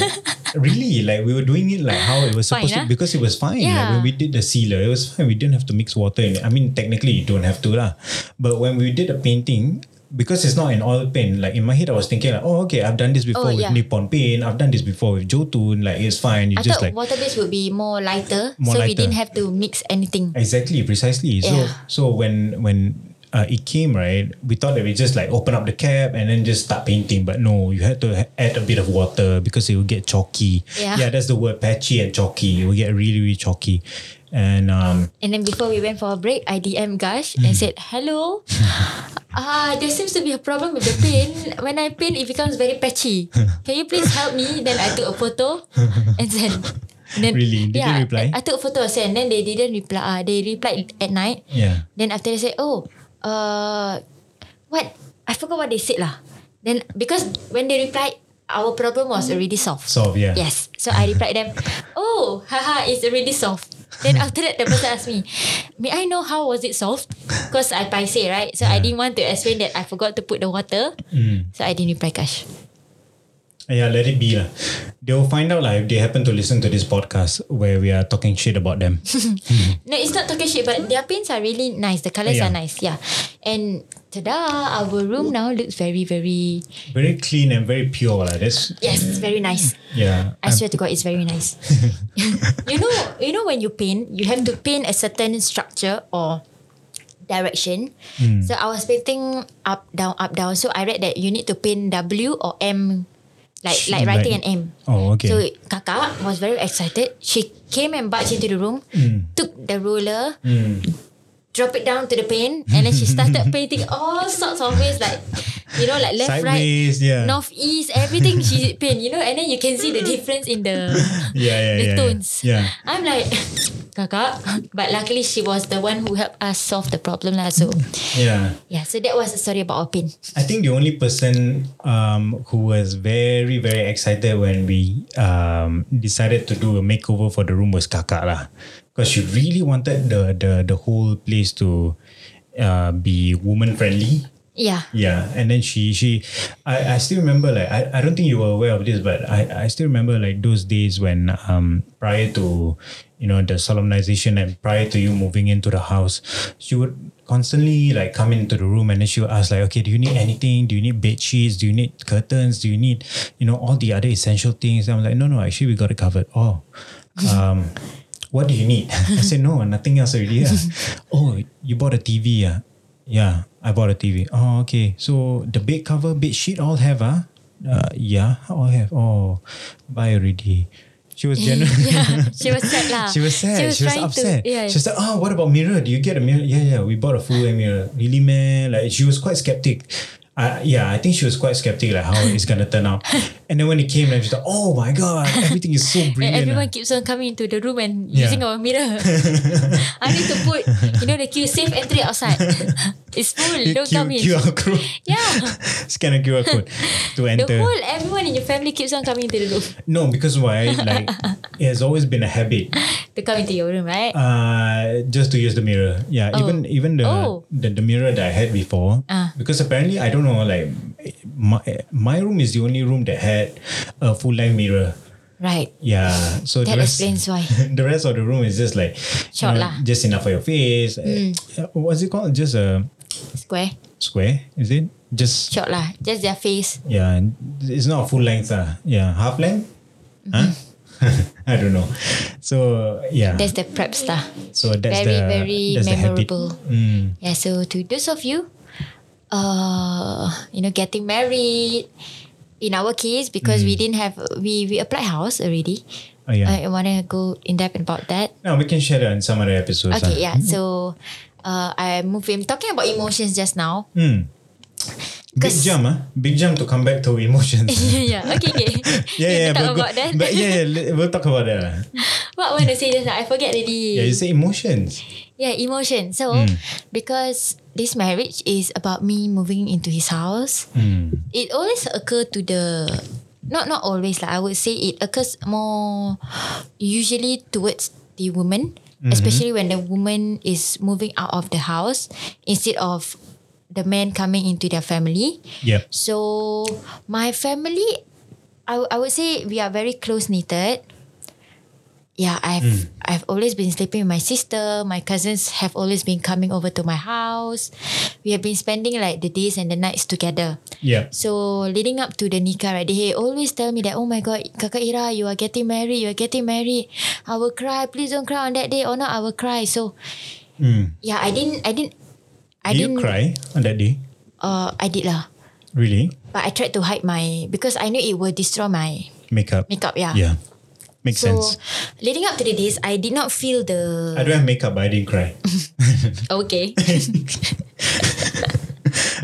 really, like we were doing it like how it was supposed Fine, to ah? because it was fine. Like Yeah. when we did the sealer, it was fine. We didn't have to mix water in it. I mean, technically you don't have to lah. But when we did the painting, because it's not an oil paint, like in my head I was thinking like, oh okay, I've done this before Oh, with yeah. Nippon paint. I've done this before with Jotun. Like it's fine. You I just like water base would be more lighter, More so we lighter. didn't have to mix anything. Exactly, precisely. So Yeah. so when when uh, it came right, we thought that we just like open up the cap and then just start painting. But no, you had to ha- add a bit of water because it will get chalky. Yeah. yeah, that's the word, patchy and chalky. It will get really really chalky. And um, And then before we went for a break, I DM Gush and said, "Hello, ah, there seems to be a problem with the paint. When I paint, it becomes very patchy. Can you please help me?" Then I took a photo and. And then, Really? Did they yeah, reply? I, I took a photo and. Then they didn't reply. Uh, they replied at night. yeah, Then after they say, "Oh, uh, what? I forgot what they said lah." Then because when they replied, our problem was already solved. solve. Yeah, Yes. So I replied them, oh, haha, it's already solved. Then after that, the person asked me, may I know how was it solved? Because I paise, right? So I didn't want to explain that I forgot to put the water. Mm. So I didn't reply Kash. Yeah. Let it be lah. They will find out like if they happen to listen to this podcast where we are talking shit about them. No, it's not talking shit, but their paints are really nice. The colors Yeah. are nice. Yeah. And tada, our room now looks very, very, very clean and very pure Like this. yes, it's very nice. yeah. I swear to God, it's very nice. you know, you know when you paint, you have to paint a certain structure or direction. Hmm. So I was painting up, down, up, down. So I read that you need to paint W or M, like Sh- like writing like- an M. Oh, okay. So Kakak was very excited. She came and barged into the room, took the ruler, Mm. drop it down to the paint, and then she started painting all sorts of ways, like you know, like left, Sideways, right, yeah. north, east, everything she paint. You know, and then you can see the difference in the yeah, yeah, the yeah, tones. Yeah. I'm like, Kakak, but luckily she was the one who helped us solve the problem lah. So Yeah. yeah, so that was the story about our paint. I think the only person um, who was very, very excited when we um, decided to do a makeover for the room was Kakak lah. Because she really wanted the, the, the whole place to uh, be woman friendly. Yeah. Yeah, and then she she I, I still remember like I, I don't think you were aware of this, but I, I still remember like those days when um prior to you know the solemnization and prior to you moving into the house, she would constantly like come into the room and then she would ask like, okay, do you need anything? Do you need bed sheets? Do you need curtains? Do you need you know all the other essential things? And I'm like, no, no, actually we got it covered. Oh, um. What do you need? I said, no, nothing else already. ah." oh, you bought a TV. Ah? Yeah, I bought a TV. Oh, okay. So the bed cover, bed sheet all have, ah? Uh, yeah, all have. Oh, buy already. She was genuine. yeah, she was sad lah. She was sad. She was, trying upset. To, yeah. She was like, oh, what about mirror? Do you get a mirror? Yeah, yeah, we bought a full mirror. Really, man? Like, she was quite skeptic. Uh, yeah, I think she was quite skeptic, like how it's gonna turn out. And then when it came, then she's like, oh my god, everything is so And brilliant. everyone ah." keeps on coming into the room and Yeah. using our mirror. I need to put, you know, the queue safe entry outside. it's full. Don't Q- come in. QR code. Yeah. Scan a QR code to enter. The whole everyone in your family keeps on coming into the room No, because why? Like, it has always been a habit to come into your room, right? uh, just to use the mirror. Yeah, Oh. even even the, Oh. the the mirror that I had before. Ah. Because apparently, I don't know, like my my room is the only room that had a full length mirror. right. Yeah, so That the rest, explains why. the rest of the room is just like you Short know, lah. Just enough for your face. Uh, What's it called? Just a Square. square? Is it? Just Short lah. Just their face. yeah, it's not a full length. Uh. Yeah, half length. Huh? I don't know. So yeah. That's the prep stuff. So that's very, the very that's the habit. memorable. Mm. Yeah, so to those of you, uh, you know, getting married, in our case, because we didn't have, we, we applied house already. Oh yeah. I want to go in depth about that. no, we can share that in some other episodes. Okay, ah. yeah. So, uh, I moved in. Talking about emotions just now. Hmm. Big jump, ah. Big jump to come back to emotions. yeah, okay, okay. yeah, yeah. talk go- about that. but yeah, yeah, we'll talk about that. ah. what I want to say just now, I forget already. Yeah, you say emotions. Yeah, emotion. So, Hmm. because this marriage is about me moving into his house, Hmm. it always occur to the not not always like I would say it occurs more usually towards the woman especially when the woman is moving out of the house instead of the man coming into their family. Yep. So my family, I, I would say we are very close knitted. Yeah, I've I've always been sleeping with my sister. My cousins have always been coming over to my house. We have been spending like the days and the nights together. Yeah. So leading up to the nikah, right, they always tell me that, oh my god, Kakak Ira, you are getting married, you are getting married. I will cry. Please don't cry on that day, or not, I will cry. So Mm. yeah, I didn't, I didn't, I Did you didn't. cry on that day? Uh, I did lah, Really? but I tried to hide my because I knew it would destroy my Makeup. makeup. Yeah. Yeah. Makes So sense. leading up to the days, I did not feel the I don't have makeup, but I didn't cry. okay.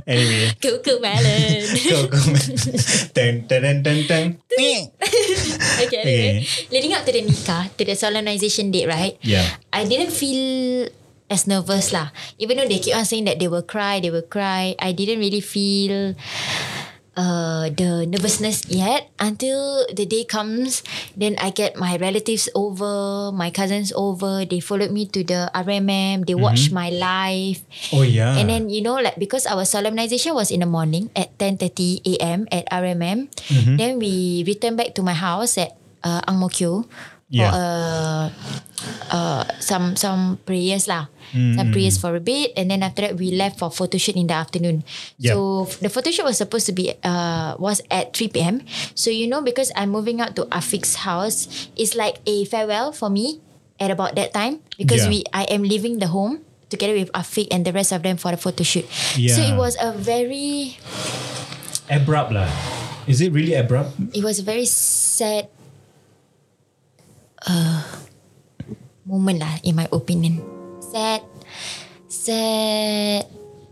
anyway. Cocomelon. go, go. dun, dun, dun, dun, dun. okay, anyway. Leading up to the nikah, to the solemnization date, right? Yeah. I didn't feel as nervous lah. Even though they keep on saying that they will cry, they will cry. I didn't really feel uh, the nervousness yet until the day comes. Then I get my relatives over, my cousins over. They followed me to the RMM. They watched my live. Oh, yeah. And then you know like because our solemnization was in the morning at 10:30 a.m. at RMM, Mm-hmm. then we returned back to my house at uh, Ang Mo Kio Yeah. for uh, uh, some some prayers lah. Mm-hmm. Some prayers for a bit and then after that we left for photo shoot in the afternoon. Yep. So the photo shoot was supposed to be uh was at 3 p.m. So you know because I'm moving out to Afiq's house, it's like a farewell for me at about that time because Yeah. we I am leaving the home together with Afiq and the rest of them for the photo shoot. So it was a very Abrupt lah. Is it really abrupt? it was a very sad uh, moment lah in my opinion. Sad, sad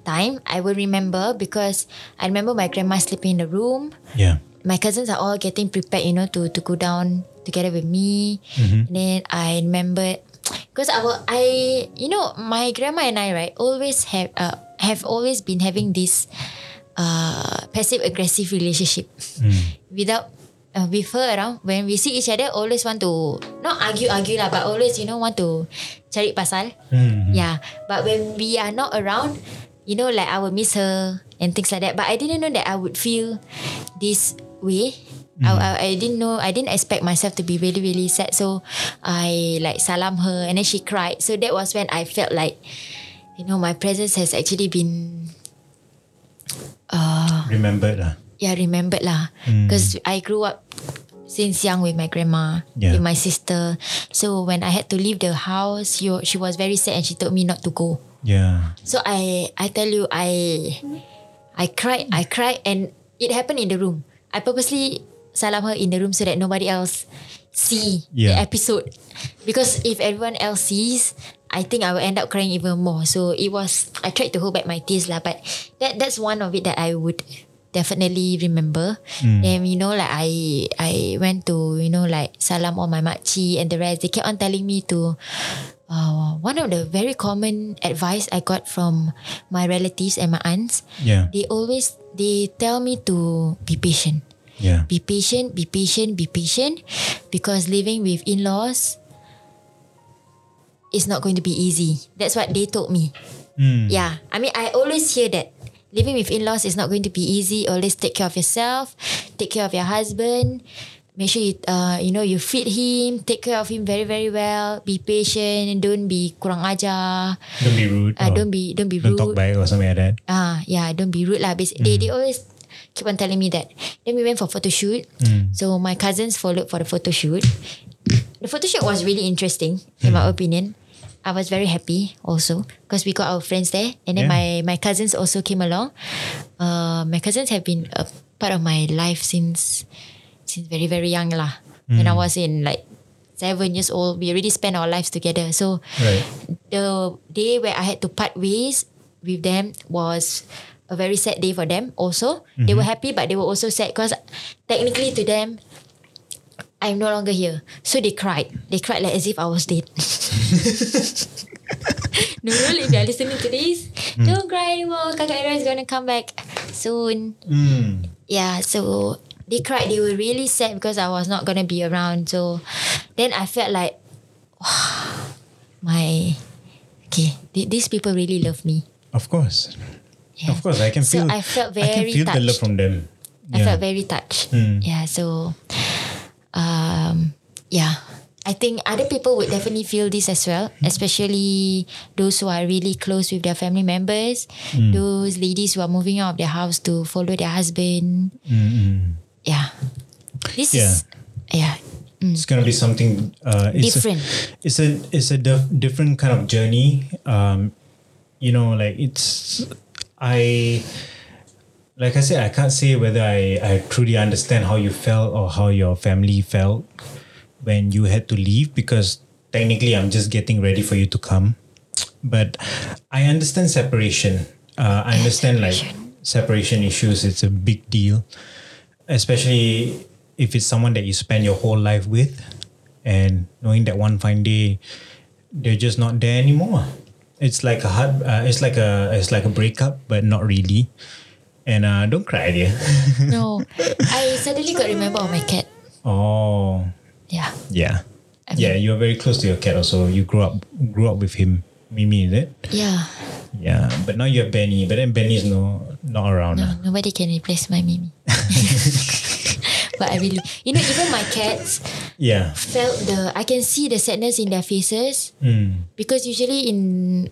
time I will remember because I remember my grandma sleeping in the room. Yeah. My cousins are all getting prepared, you know, to to go down together with me. And then I remember because our I you know my grandma and I right always have uh, have always been having this uh, passive aggressive relationship without uh, with her around. When we see each other always want to not argue argue lah but always you know want to cari pasal. Mm. yeah. But when we are not around you know like I will miss her and things like that. But I didn't know that I would feel this way. I, I, I didn't know I didn't expect myself to be really really sad. So I like salam her and then she cried. So that was when I felt like you know my presence has actually been Remembered lah. Yeah remembered lah. Because I grew up since young with my grandma Yeah. with my sister. So when I had to leave the house wa- she was very sad and she told me not to go. Yeah. so I I tell you I I cried I cried and it happened in the room. I purposely salam her in the room so that nobody else see the Yeah. episode. Because if everyone else sees I think I will end up crying even more. So it was I tried to hold back my tears lah but that that's one of it that I would definitely remember. And you know like I I went to you know like salam on my makcik and the rest. They kept on telling me to uh, one of the very common advice I got from my relatives and my aunts Yeah. they always they tell me to be patient. Yeah. be patient be patient be patient because living with in-laws is not going to be easy. That's what they told me. Mm. yeah. I mean I always hear that living with in-laws is not going to be easy always take care of yourself take care of your husband make sure you uh, you know you feed him take care of him very very well be patient and don't be kurang ajar Don't be rude. uh, don't be don't be rude. Don't talk back or something like that. Ah, yeah, don't be rude lah. Basically, they, they always keep on telling me that. Then we went for photo shoot. So my cousins followed for the photo shoot. The photo shoot was really interesting, in my opinion. I was very happy also because we got our friends there, and then Yeah. my my cousins also came along. Uh, my cousins have been a part of my life since since very very young lah. When I was in like seven years old, we already spent our lives together. So Right. the day where I had to part ways with them was a very sad day for them also. They were happy but they were also sad because technically to them I'm no longer here. So they cried. They cried like as if I was dead. Nurul, if you're listening to this, don't cry anymore. Kakak Ira is gonna come back soon. Mm. Yeah, so they cried. They were really sad because I was not gonna be around. So then I felt like, my okay, th- these people really love me. Of course. Yeah. Of course, I can So feel. I felt I can very feel the love touched. from them. I felt very touched. Mm. Yeah, so um yeah. I think other people would definitely feel this as well, especially those who are really close with their family members, Mm. those ladies who are moving out of their house to follow their husband. Mm-mm. Yeah. This Yeah. is yeah. Mm. It's gonna be something uh, it's Different. A, it's a it's a dif- different kind of journey. Um, you know, like it's I like I said, I can't say whether I I truly understand how you felt or how your family felt when you had to leave because technically I'm just getting ready for you to come. But I understand separation. Uh, I understand like separation issues. It's a big deal, especially if it's someone that you spend your whole life with, and knowing that one fine day they're just not there anymore. It's like a heart. Uh, it's like a it's like a breakup, but not really. And uh, don't cry, dear. No. I suddenly got remember of my cat. oh, Yeah. yeah, I yeah. You're very close to your cat. Also, you grew up grew up with him. Mimi, is it? Yeah. Yeah, but now you have Benny. But then Benny is no not around. No, ah. nobody can replace my Mimi. but I really, you know, even my cats Yeah. felt the. I can see the sadness in their faces Mm. because usually in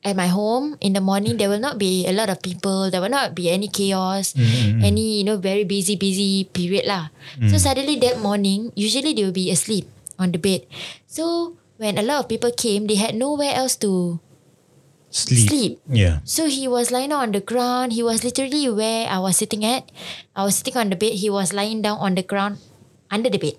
at my home in the morning there will not be a lot of people. There will not be any chaos, Mm, mm, mm. any you know very busy busy period lah. So mm. suddenly that morning, usually they will be asleep on the bed. So when a lot of people came, they had nowhere else to Sleep. sleep. Yeah. So he was lying on the ground. He was literally where I was sitting at. I was sitting on the bed. He was lying down on the ground under the bed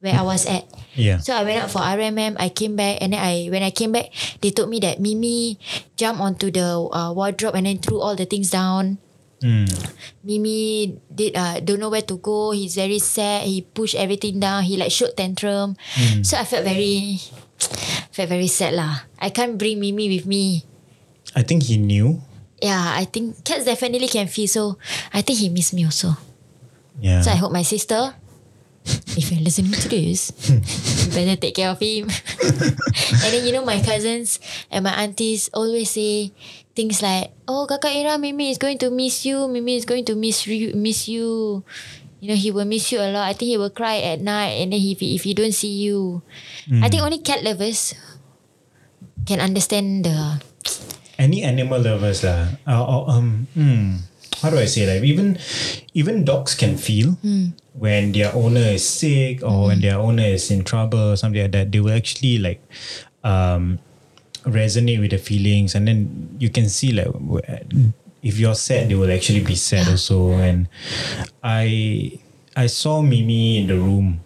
where I was at. Yeah. So I went out for RMM. I came back and then I when I came back, they told me that Mimi jumped onto the uh, wardrobe and then threw all the things down. Mm. Mimi did uh, don't know where to go. He's very sad. He pushed everything down. He like shook tantrum. So I felt very felt very sad lah. I can't bring Mimi with me. I think he knew. Yeah, I think cats definitely can feel so. I think he missed me also. Yeah. So I hope my sister, if you're listening to this, you better take care of him. and then you know my cousins and my aunties always say things like, "Oh, Kakak Ira, Mimi is going to miss you. Mimi is going to miss you. Miss you. You know, he will miss you a lot. I think he will cry at night, and then if he, if he don't see you, I think only cat lovers can understand the any animal lovers lah. Uh, or, um, hmm, how do I say that? Even even dogs can feel when their owner is sick or when their owner is in trouble or something like that. They will actually like um, resonate with the feelings, and then you can see like if you're sad, they will actually be sad also. And I I saw Mimi in the room.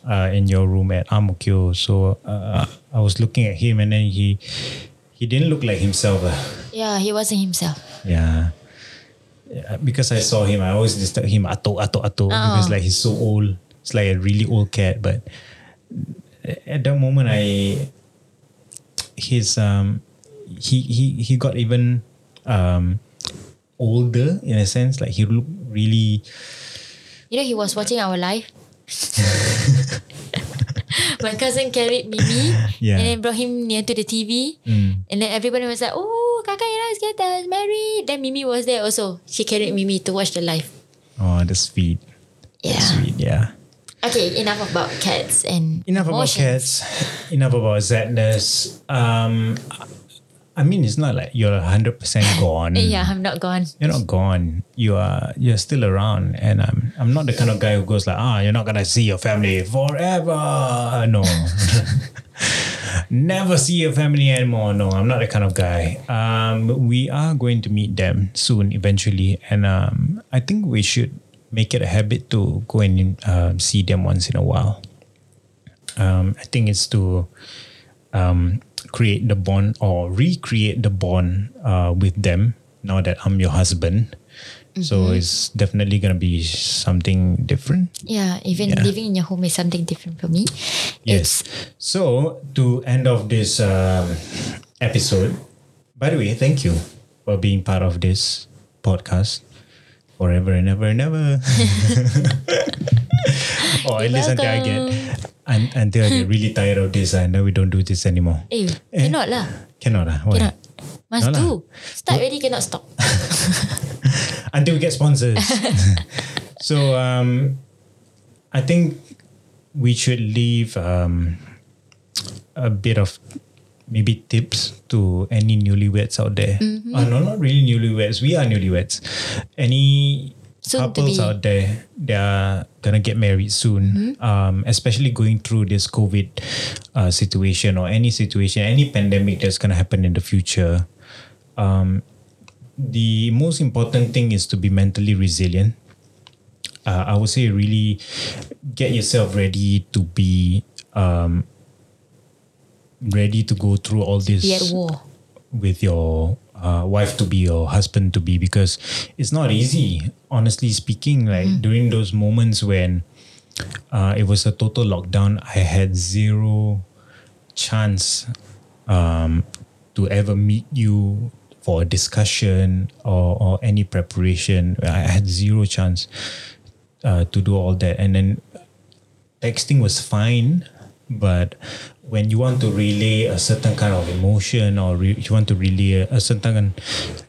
Uh, in your room at Ang Mo Kio, so uh, I was looking at him, and then he he didn't look like himself. ah. yeah. He wasn't himself. Yeah. Yeah, Because I saw him, I always disturb him ato ato ato because like he's so old. It's like a really old cat. But at that moment, I his um he he he got even um older in a sense. Like he looked really You know, he was watching our live. My cousin carried Mimi Yeah. and then brought him near to the TV. Mm. And then everybody was like, oh, Kakak Ira is getting married. Then Mimi was there also. She carried Mimi to watch the live. oh that's sweet. Yeah. That's sweet. Yeah. Okay, enough about cats and Enough about cats. Enough about sadness. Um, I mean, it's not like you're hundred percent gone. Yeah, I'm not gone. You're not gone. You are. You're still around, and I'm. I'm not the kind of guy who goes like, ah, you're not gonna see your family forever. No. Never see your family anymore. No, I'm not the kind of guy. Um, we are going to meet them soon, eventually, and um, I think we should make it a habit to go and um, see them once in a while. Um, I think it's to um, create the bond or recreate the bond uh, with them now that I'm your husband. So it's definitely gonna be something different. Yeah, even Yeah. living in your home is something different for me. Yes. So to end off this um, episode, by the way, thank you for being part of this podcast forever and ever and ever. or at You're least until I get un- until I get really tired of this and then we don't do this anymore. Eh, cannot lah. Cannot lah. Why? Cannot. Must No lah. do. Start already cannot stop. until we get sponsors. so um, I think we should leave um, a bit of maybe tips to any newlyweds out there. Mm-hmm. Uh, no, not really newlyweds. We are newlyweds. Any Soon couples be. out there, they are gonna get married soon. Mm-hmm. Um, especially going through this COVID uh, situation or any situation, any pandemic that's gonna happen in the future. Um, the most important thing is to be mentally resilient. Uh, I would say really get yourself ready to be um, ready to go through all this Be at war. with your uh, wife to be or husband to be because it's not easy. Honestly speaking, like during those moments when uh, it was a total lockdown, I had zero chance um, to ever meet you for a discussion or, or any preparation. I had zero chance uh, to do all that. And then texting was fine, but when you want to relay a certain kind of emotion or re- you want to relay a, certain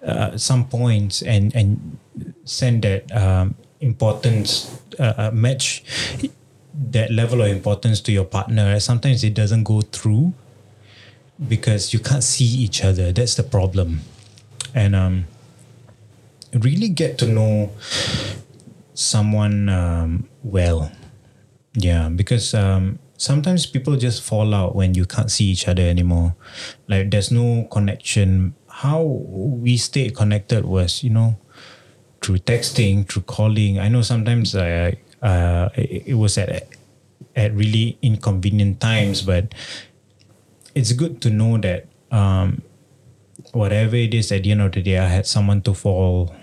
uh, some points and and send that um, importance uh, uh, match that level of importance to your partner sometimes it doesn't go through because you can't see each other. That's the problem. And um really get to know someone um, well. Yeah, because um, sometimes people just fall out when you can't see each other anymore. Like there's no connection. How we stay connected was, you know, through texting, through calling. I know sometimes I, uh, it was at at really inconvenient times, but it's good to know that um, whatever it is at the end of the day, I had someone to fall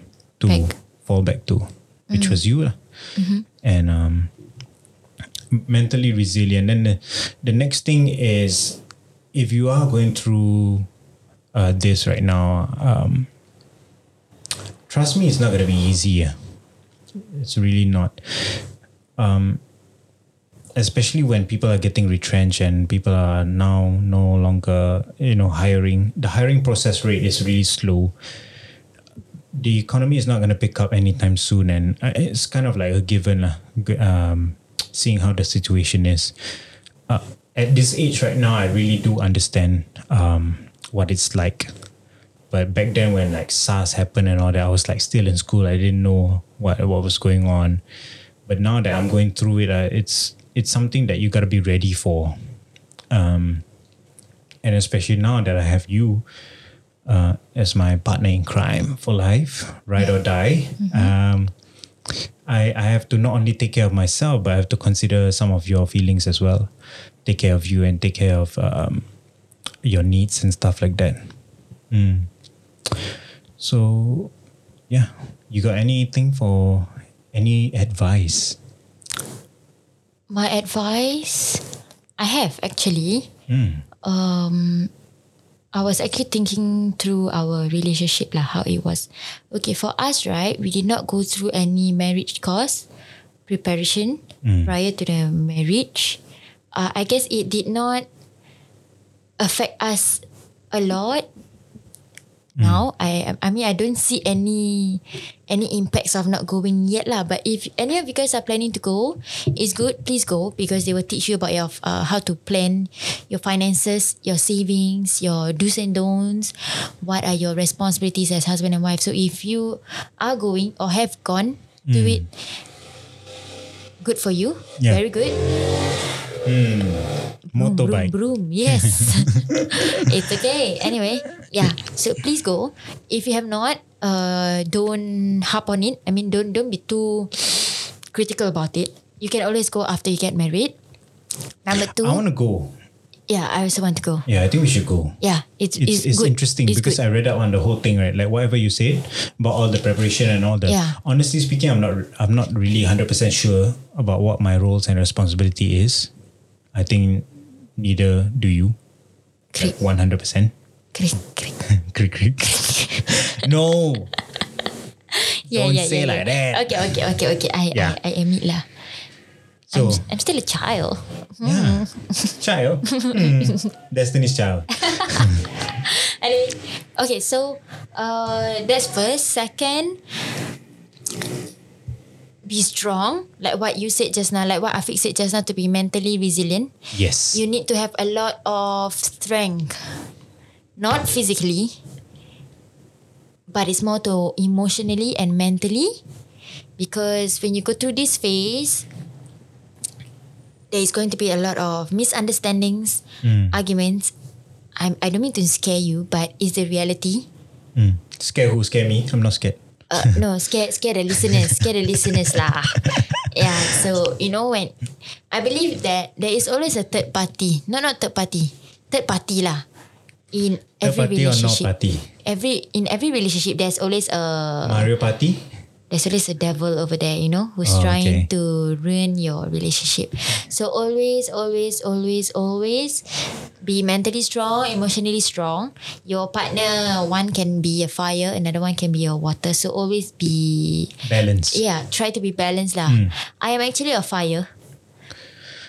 to Back. fall back to, which was you, lah. and um, mentally resilient. Then the, the next thing is if you are going through uh, this right now, um, trust me, it's not going to be easy. It's really not. Um, especially when people are getting retrenched and people are now no longer, you know, hiring. The hiring process rate is really slow. The economy is not going to pick up anytime soon, and uh, it's kind of like a given. lah. Um, seeing how the situation is. Uh, at this age right now, I really do understand um, what it's like. But back then, when like SARS happened and all that, I was like still in school. I didn't know what what was going on. But now that I'm going through it, uh, it's it's something that you got to be ready for. Um, and especially now that I have you uh, as my partner in crime for life, ride or die. Um, I, I have to not only take care of myself, but I have to consider some of your feelings as well. Take care of you and take care of um, your needs and stuff like that. Mm. So, yeah, you got anything for any advice? My advice, I have actually. Mm. Um, I was actually thinking through our relationship lah, how it was. Okay, for us, right, we did not go through any marriage course preparation prior to the marriage. Uh, I guess it did not affect us a lot. Hmm. Now, I I mean I don't see any any impacts of not going yet lah. But if any of you guys are planning to go, it's good. Please go because they will teach you about your uh, how to plan your finances, your savings, your do's and don'ts. What are your responsibilities as husband and wife? So if you are going or have gone, do hmm. it. Good for you. Yeah. Very good. Hmm. Motorbike. Broom, broom. Yes. it's okay. Anyway, yeah. So please go. If you have not, uh, don't hop on it. I mean, don't don't be too critical about it. You can always go after you get married. Number two, I want to go. yeah, I also want to go. Yeah, I think we should go. Yeah, it's It's, it's, it's, good. interesting It's because I read up on the whole thing, right? Like whatever you said about all the preparation and all that. Yeah. Honestly speaking, I'm not I'm not really hundred percent sure about what my roles and responsibility is. I think neither do you. One hundred percent. Creek, creek. Creak creak. no. Yeah, Don't yeah, say yeah, like yeah. that. Okay, okay, okay, okay. I, Yeah. I, I admit lah. So I'm, I'm still a child. yeah, child, Hmm. Destiny's Child. Anyway, okay, so uh, that's first. Second, be strong. Like what you said just now, like what Afiq said just now, to be mentally resilient. Yes. You need to have a lot of strength, not physically, but it's more to emotionally and mentally. Because when you go through this phase, there is going to be a lot of misunderstandings, arguments. I'm, I don't mean to scare you, but it's the reality. Mm. Scare who? Scare me? I'm not scared. Uh, no, scare scare the listeners, scare the listeners lah. Yeah, so you know when I believe that there is always a third party, no not third party, third party lah. In every party or no relationship, party? every in every relationship, there's always a Mario Party? there's always a devil over there, you know, who's Oh, trying okay. to ruin your relationship. So always, always, always, always be mentally strong, emotionally strong. Your partner, one can be a fire, another one can be a water. So always be Balance. yeah, try to be balanced lah. I am actually a fire.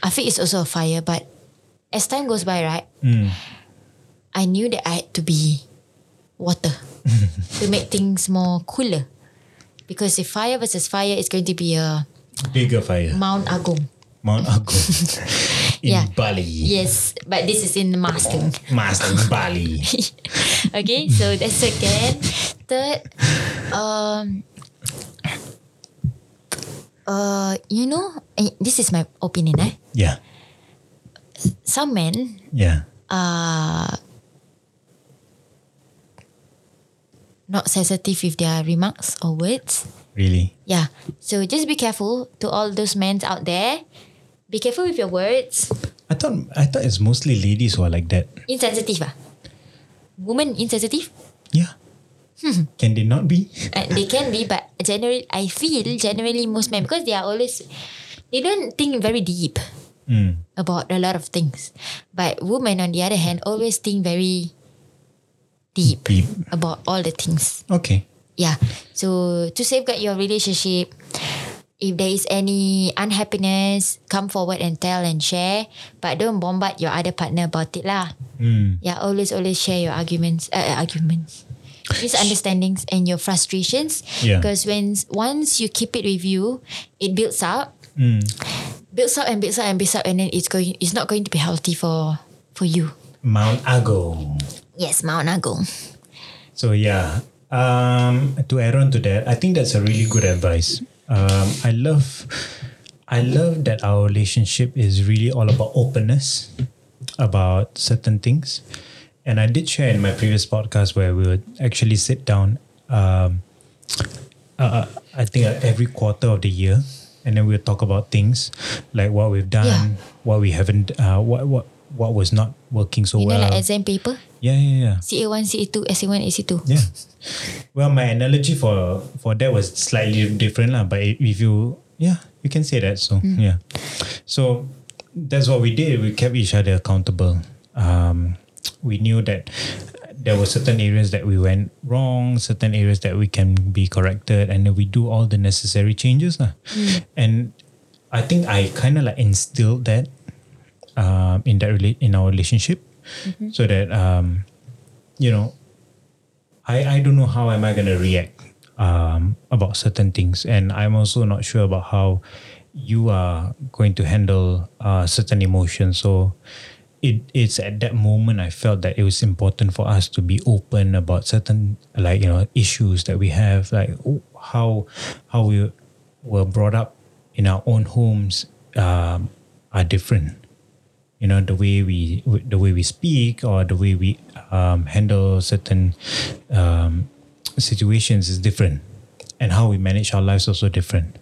Afiq is also a fire, but as time goes by, right, Mm. I knew that I had to be water to make things more cooler. Because if fire versus fire, it's going to be a Bigger fire. Mount Agung. Mount Agung. in Yeah. Bali. Yes, but this is in Mustang. Master in Bali. okay, so that's second. Third, um, uh, you know, eh, this is my opinion. Eh, Yeah. some men Yeah. are not sensitive with their remarks or words. Really. Yeah. So just be careful to all those men out there. Be careful with your words. I thought I thought it's mostly ladies who are like that. Insensitive ah. Women insensitive. Yeah. Can they not be? Uh, they can be, but generally, I feel generally most men because they are always they don't think very deep Mm. about a lot of things. But women, on the other hand, always think very deep, Deep. about all the things. Okay. Yeah. So to safeguard your relationship, if there is any unhappiness, come forward and tell and share. But don't bombard your other partner about it lah. Mm. Yeah, always always share your arguments, uh, uh, arguments, misunderstandings and your frustrations. Yeah. Because when once you keep it with you, it builds up, Mm. builds up and builds up and builds up, and then it's going. It's not going to be healthy for for you. Mount Agung. Yes, Mount Agung. So yeah, um, to add on to that, I think that's a really good advice. Um, I love, I love that our relationship is really all about openness about certain things, and I did share in my previous podcast where we would actually sit down. Um, uh, I think uh, every quarter of the year, and then we'll talk about things like what we've done, Yeah. what we haven't, uh, what what what was not working so You know, well. like exam paper, yeah, yeah, yeah. CA1, CA2, SA1, AC2. Yeah. Well, my analogy for for that was slightly different lah. But if you, yeah, you can say that. So yeah, so that's what we did. We kept each other accountable. Um, we knew that there were certain areas that we went wrong, certain areas that we can be corrected, and then we do all the necessary changes lah. And I think I kind of like instilled that um, in that rela- in our relationship, so that um, you know I, I don't know how am I going to react um, about certain things, and I'm also not sure about how you are going to handle uh, certain emotions. So it it's at that moment I felt that it was important for us to be open about certain like you know issues that we have, like oh, how how we were brought up in our own homes um, are different you know the way we the way we speak or the way we um, handle certain um, situations is different. And how we manage our lives also different.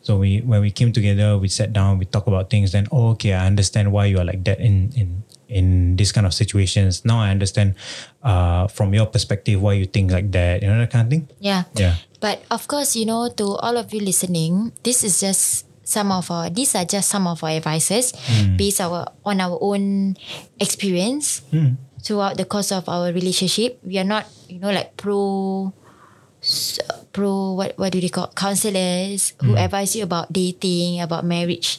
So we when we came together we sat down we talk about things then oh, okay i understand why you are like that in in in this kind of situations. Now i understand uh, from your perspective why you think like that you know that kind of thing? Yeah. yeah. But of course, you know, to all of you listening, this is just some of our these are just some of our advices hmm. based our on our own experience hmm. throughout the course of our relationship. We are not, you know, like pro pro what what do they call counselors who hmm. advise you about dating, about marriage,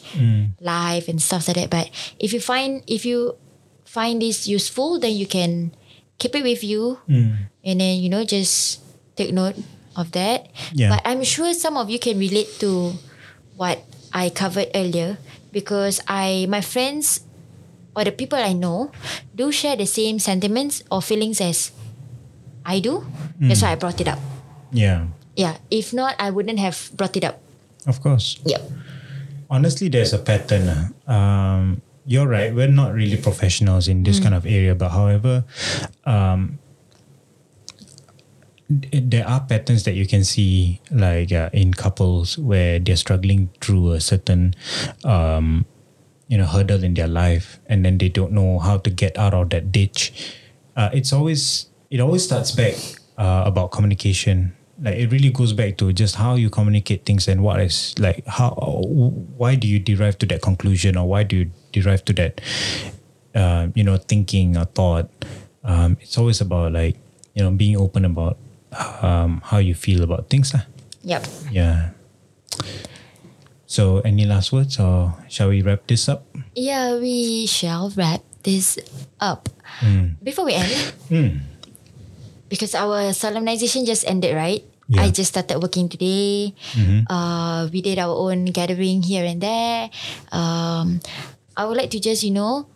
life and stuff like that. But if you find if you find this useful, then you can keep it with you, and then you know just take note of that. Yeah. But I'm sure some of you can relate to what I covered earlier because I my friends or the people I know do share the same sentiments or feelings as I do. That's why I brought it up. Yeah. Yeah. If not, I wouldn't have brought it up. Of course. Yep. Honestly, there's a pattern. ah. Um, you're right. We're not really professionals in this kind of area, but however, um, there are patterns that you can see, like uh, in couples where they're struggling through a certain, um, you know, hurdle in their life, and then they don't know how to get out of that ditch. Uh, it's always it always starts back uh, about communication. Like it really goes back to just how you communicate things and what is like how why do you derive to that conclusion or why do you derive to that uh, you know thinking or thought. Um, it's always about like you know being open about um, how you feel about things lah. Yep. Yeah. So any last words or shall we wrap this up? Yeah, we shall wrap this up. Before we end, Hmm. because our solemnization just ended, right? Yeah. I just started working today. Uh, we did our own gathering here and there. Um, I would like to just, you know,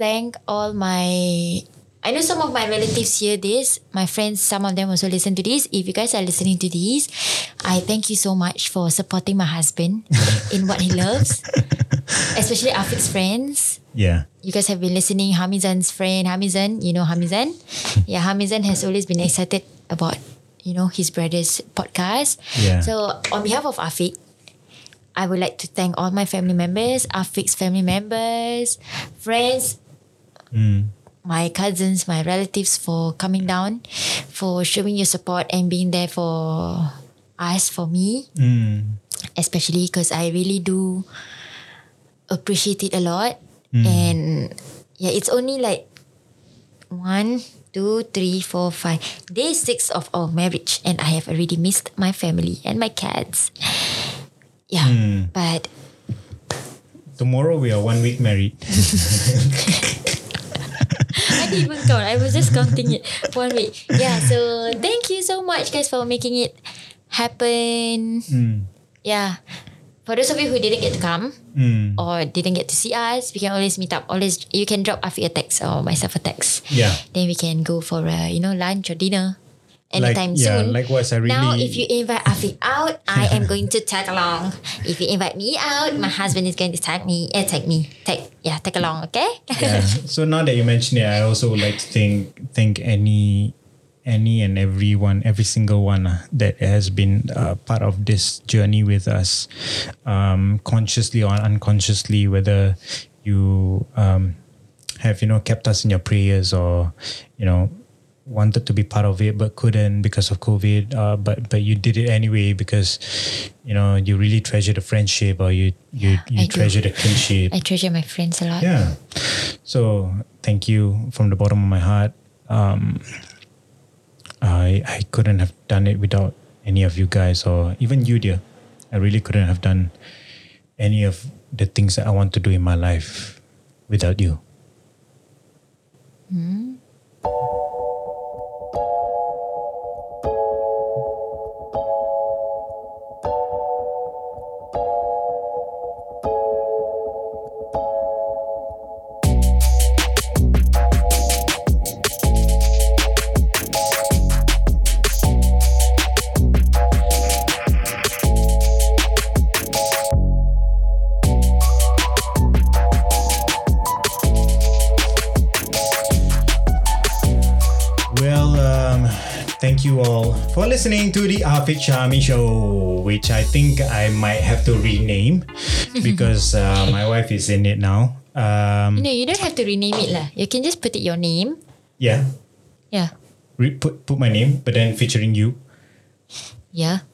thank all my. I know some of my relatives hear this. My friends, some of them also listen to this. If you guys are listening to this, I thank you so much for supporting my husband in what he loves, especially Afiq's friends Yeah. you guys have been listening Hamizan's friend Hamizan you know Hamizan yeah Hamizan has always been excited about you know his brother's podcast Yeah. so on behalf of Afiq I would like to thank all my family members Afiq's family members friends mm. My cousins my relatives for coming down for showing your support and being there for us for me Mm. especially because I really do appreciate it a lot. And yeah, it's only like one, two, three, four, five, day six of our marriage, and I have already missed my family and my cats. Yeah, but Tomorrow we are one week married. I didn't even count. I was just counting it one week. Yeah, so thank you so much, guys, for making it happen. Yeah. For those of you who didn't get to come Mm. or didn't get to see us, we can always meet up. Always, you can drop Afi a text or myself a text. Yeah. Then we can go for a, you know lunch or dinner anytime Like- yeah, soon. likewise, I now if you invite Afi out, I am going to tag along. If you invite me out, my husband is going to tag me. Eh, tag me. Tag yeah, tag along. Okay. yeah. So now that you mention it, I also would like to thank thank any any and everyone, every single one uh, that has been uh, part of this journey with us, um, consciously or unconsciously, whether you um, have you know kept us in your prayers or you know wanted to be part of it but couldn't because of COVID. Uh, but but you did it anyway because you know you really treasure the friendship or you you, you I do. treasure the kinship. I treasure my friends a lot. Yeah. So thank you from the bottom of my heart. Um, I I couldn't have done it without any of you guys or even you, dear. I really couldn't have done any of the things that I want to do in my life without you. Well, listening to the Afiq Syahmi Show, which I think I might have to rename because uh, my wife is in it now. Um, No, you don't have to rename it lah. You can just put it your name. yeah, Yeah. Re- put put my name, but then featuring you. Yeah.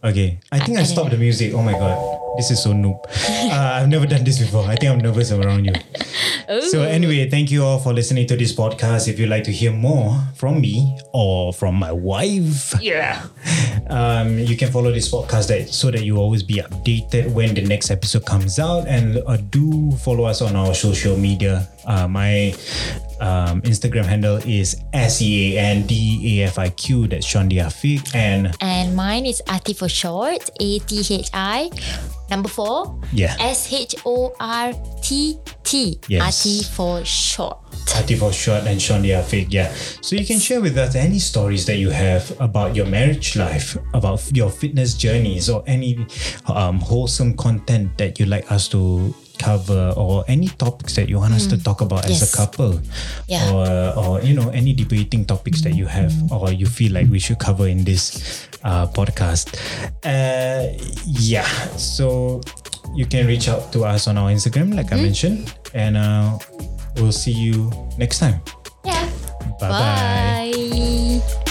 Okay, I think I, I stopped the music. Oh my god. This is so noob. Uh, I've never done this before. I think I'm nervous around you. So anyway, thank you all for listening to this podcast. If you'd like to hear more from me or from my wife, Yeah. um, you can follow this podcast that, so that you always be updated when the next episode comes out. And uh, do follow us on our social media. Uh, my um, Instagram handle is S E A N D A F I Q. That's Sean Diafik. And And mine is Athi for short. A T H I. Number four. Yeah. S H O R T T. Yes. Athi for short. Athi for short and Sean Diafik. Yeah. So you can share with us any stories that you have about your marriage life, about your fitness journeys, or any um, wholesome content that you'd like us to cover or any topics that you want us to talk about as a couple Yeah. or or you know any debating topics that you have or you feel like we should cover in this uh, podcast. Uh, yeah. So you can reach out to us on our instagram like i mentioned and uh, we'll see you next time. Yeah. bye bye Bye.